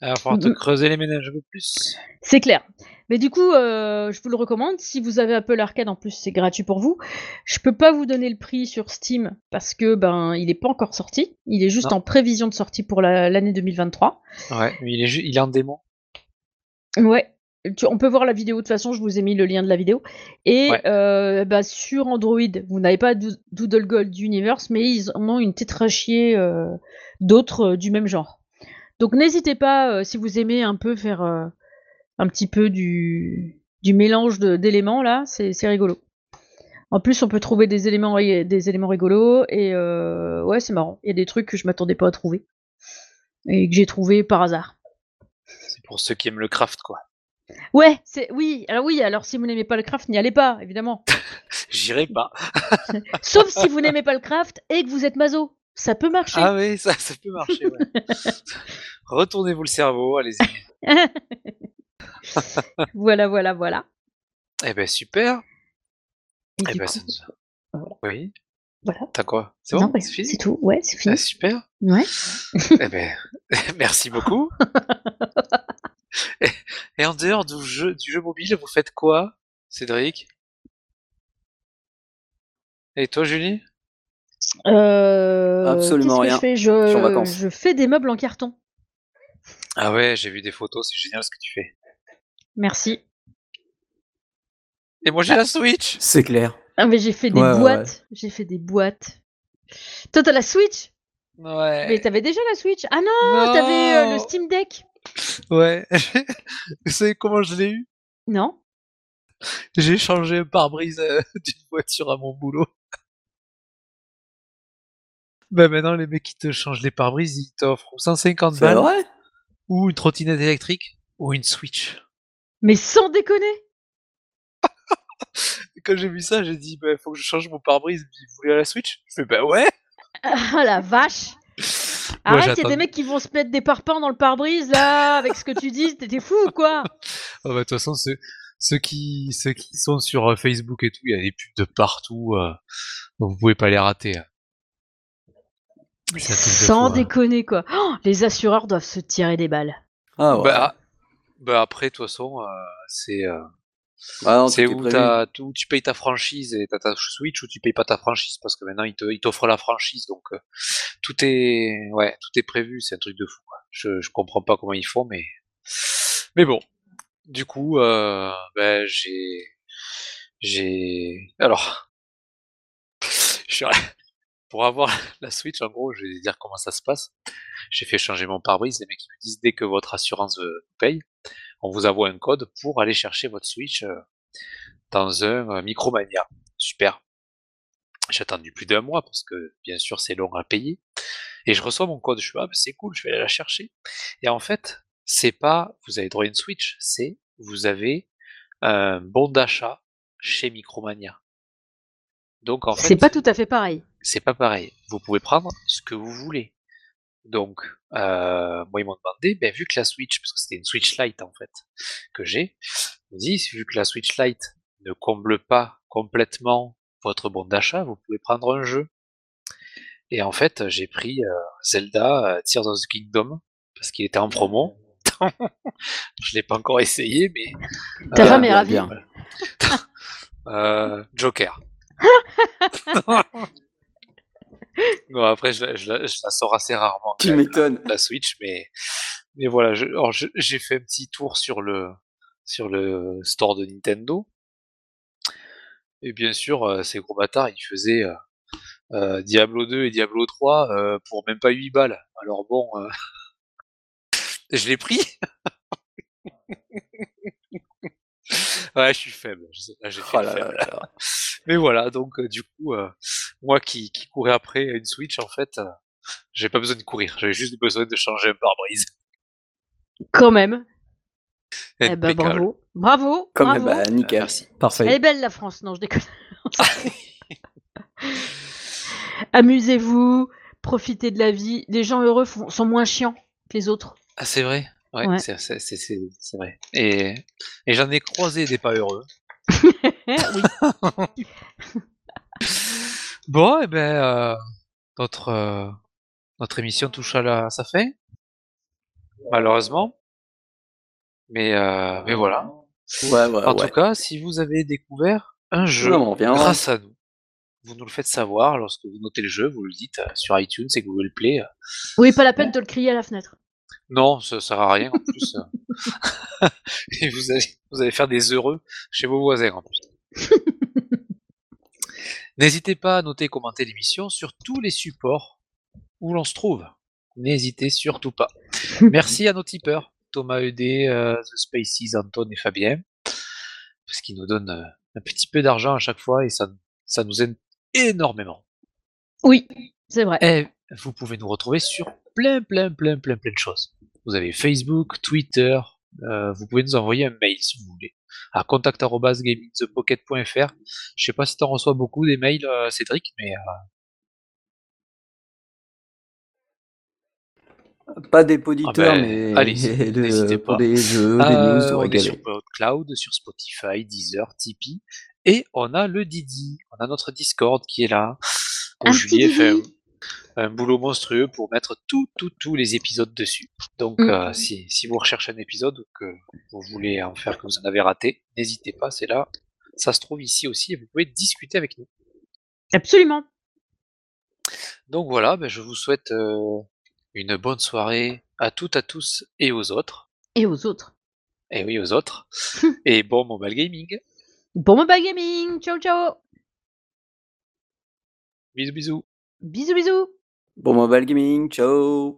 Il va falloir te Mm. creuser les ménages un peu plus. C'est clair. Mais du coup, euh, je vous le recommande. Si vous avez Apple Arcade, en plus, c'est gratuit pour vous. Je peux pas vous donner le prix sur Steam parce que ben, il est pas encore sorti. Il est juste Non. en prévision de sortie pour la- l'année 2023. Ouais, mais il est, il est en démo. Ouais. Tu- on peut voir la vidéo de toute façon, je vous ai mis le lien de la vidéo. Et Ouais. euh, bah, sur Android, vous n'avez pas Doo- Doodle Gold Universe, mais ils en ont une tétrachier euh, d'autres du même genre. Donc n'hésitez pas, si vous aimez un peu faire un petit peu du, du mélange d'éléments, là, c'est rigolo. En plus, on peut trouver des éléments, des éléments rigolos, et euh, ouais, c'est marrant. Il y a des trucs que je m'attendais pas à trouver, et que j'ai trouvé par hasard. C'est pour ceux qui aiment le craft, quoi. Ouais, c'est oui. Alors oui, alors si vous n'aimez pas le craft, n'y allez pas, évidemment. J'irai pas. Sauf si vous n'aimez pas le craft et que vous êtes maso. Ça peut marcher. Ah oui, ça, ça peut marcher, ouais. Retournez-vous le cerveau, allez-y. voilà, voilà, voilà. Eh ben, super. Et Eh ben, coup, voilà. Oui. voilà. T'as quoi? C'est bon? ouais, C'est fini? c'est tout. Ouais, c'est fini. Ah, super. Ouais. eh ben, merci beaucoup. et, et en dehors du jeu, du jeu mobile, vous faites quoi, Cédric? Et toi, Julie? Euh, Absolument que rien. Je, fais? Je suis en je, vacances. je fais des meubles en carton. Ah ouais, j'ai vu des photos, c'est génial ce que tu fais. Merci. Et moi, j'ai la Switch C'est clair. Ah, mais j'ai fait des Ouais, ouais, boîtes. J'ai fait des boîtes. Toi, t'as la Switch? Ouais. Mais t'avais déjà la Switch? Ah non, t'avais euh, le. Steam Deck. Ouais. Vous savez comment je l'ai eu? Non J'ai changé un pare-brise euh, d'une voiture à mon boulot. Ben maintenant, les mecs qui te changent les pare-brises, ils t'offrent 150 C'est balles vrai ou une trottinette électrique ou une Switch. Mais sans déconner quand j'ai vu ça, j'ai dit, ben faut que je change mon pare-brise. Puis, Vous voulez la Switch? Je fais, ben ouais. Ah la vache Arrête, il y a des mecs qui vont se mettre des parpaings dans le pare-brise là, avec ce que tu dis, t'étais fou ou quoi? Ah bah, de toute façon, ceux, ceux qui, ceux qui sont sur euh, Facebook et tout, il y a des pubs de partout. euh, donc vous pouvez pas les rater. hein. C'est un truc de Sans hein. déconner quoi. Oh, les assureurs doivent se tirer des balles. Ah ouais. Bah, bah après, de toute façon, euh, c'est euh, Ah c'est tout est où, où tu payes ta franchise et t'as ta Switch ou tu payes pas ta franchise parce que maintenant ils te- ils t'offrent la franchise. Donc euh, tout est ouais, tout est prévu. C'est un truc de fou. quoi. Je, je comprends pas comment ils font, mais mais bon. Du coup, euh, ben j'ai j'ai alors je suis- pour avoir la Switch, en gros, je vais dire comment ça se passe. J'ai fait changer mon pare-brise. Les mecs me disent dès que votre assurance euh, paye, on vous envoie un code pour aller chercher votre Switch euh, dans un euh, Micromania. Super. J'ai attendu plus d'un mois parce que bien sûr c'est long à payer. Et je reçois mon code. Je suis ah, c'est cool, je vais aller la chercher. Et en fait, c'est pas vous avez droit à une Switch, c'est vous avez un bon d'achat chez Micromania. Donc en fait, C'est pas tout à fait pareil. c'est pas pareil. Vous pouvez prendre ce que vous voulez. Donc, euh, moi, ils m'ont demandé, ben, vu que la Switch, parce que c'était une Switch Lite en fait, que j'ai, ils m'ont dit, vu que la Switch Lite ne comble pas complètement votre bon d'achat, vous pouvez prendre un jeu. Et en fait, j'ai pris euh, Zelda euh, Tears of the Kingdom, parce qu'il était en promo. Je l'ai pas encore essayé, mais Ta femme est ravie. Joker. non, après, je, la- je la- je la sors assez rarement. Tu m'étonnes. la Switch, mais, mais voilà. je- alors, je- j'ai fait un petit tour sur le, sur le store de Nintendo. Et bien sûr, euh, ces gros bâtards, ils faisaient euh, euh, Diablo 2 et Diablo 3 euh, pour même pas 8 balles. Alors bon, je l'ai pris. Ouais, je suis faible. je sais Oh là faible. là là. Mais voilà, donc euh, du coup, euh, moi qui, qui courais après une Switch, en fait, euh, j'ai pas besoin de courir. J'avais juste besoin de changer un pare-brise. Quand même. Eh ben bravo. Bravo. Comme bravo. bah, nickel. merci. Elle Parfait. est belle la France, non, je déconne. Amusez-vous, profitez de la vie. Les gens heureux font- sont moins chiants que les autres. Ah, c'est vrai Ouais, Ouais. c'est c'est- c'est- c'est- c'est vrai. Et, et j'en ai croisé des pas heureux. oui. Bon, et ben, euh, notre, euh, notre émission touche à, la, à sa fin, malheureusement. Mais, euh, mais voilà. Ouais, ouais, En ouais. tout cas, si vous avez découvert un jeu Non, grâce à nous, vous nous le faites savoir lorsque vous notez le jeu, vous le dites euh, sur iTunes et Google Play. Oui, pas la peine de le crier à la fenêtre. Non, ça sert à rien en plus. euh. et vous allez, vous allez faire des heureux chez vos voisins en plus. N'hésitez pas à noter et commenter l'émission sur tous les supports où l'on se trouve. N'hésitez surtout pas. Merci à nos tipeurs, Thomas Eudé, euh, The Spaces, Anton et Fabien, parce qu'ils nous donnent euh, un petit peu d'argent à chaque fois et ça, ça nous aide énormément. Oui, c'est vrai. Et vous pouvez nous retrouver sur plein, plein, plein, plein, plein de choses. Vous avez Facebook, Twitter, euh, vous pouvez nous envoyer un mail si vous voulez à contact@gamingthepocket.fr. Je sais pas si tu en reçois beaucoup des mails, euh, Cédric, mais euh, Pas des poditeurs, Ah ben, mais allez-y, de- n'hésitez pour pas. des jeux, des euh, news, on est sur Cloud, sur Spotify, Deezer, Tipeee, et on a le Didi, on a notre Discord qui est là. Petit fait un, boulot monstrueux pour mettre tous, tous, tous les épisodes dessus. Donc, Mm. euh, si, si vous recherchez un épisode ou que vous voulez en faire que vous en avez raté, n'hésitez pas, c'est là. Ça se trouve ici aussi et vous pouvez discuter avec nous. Absolument. Donc voilà, ben, je vous souhaite euh, une bonne soirée à toutes, à tous et aux autres. Et aux autres. Et oui, aux autres. et bon mobile gaming. Bon mobile gaming. Ciao, ciao. Bisous, bisous. Bisous, bisous. Bon mobile gaming, ciao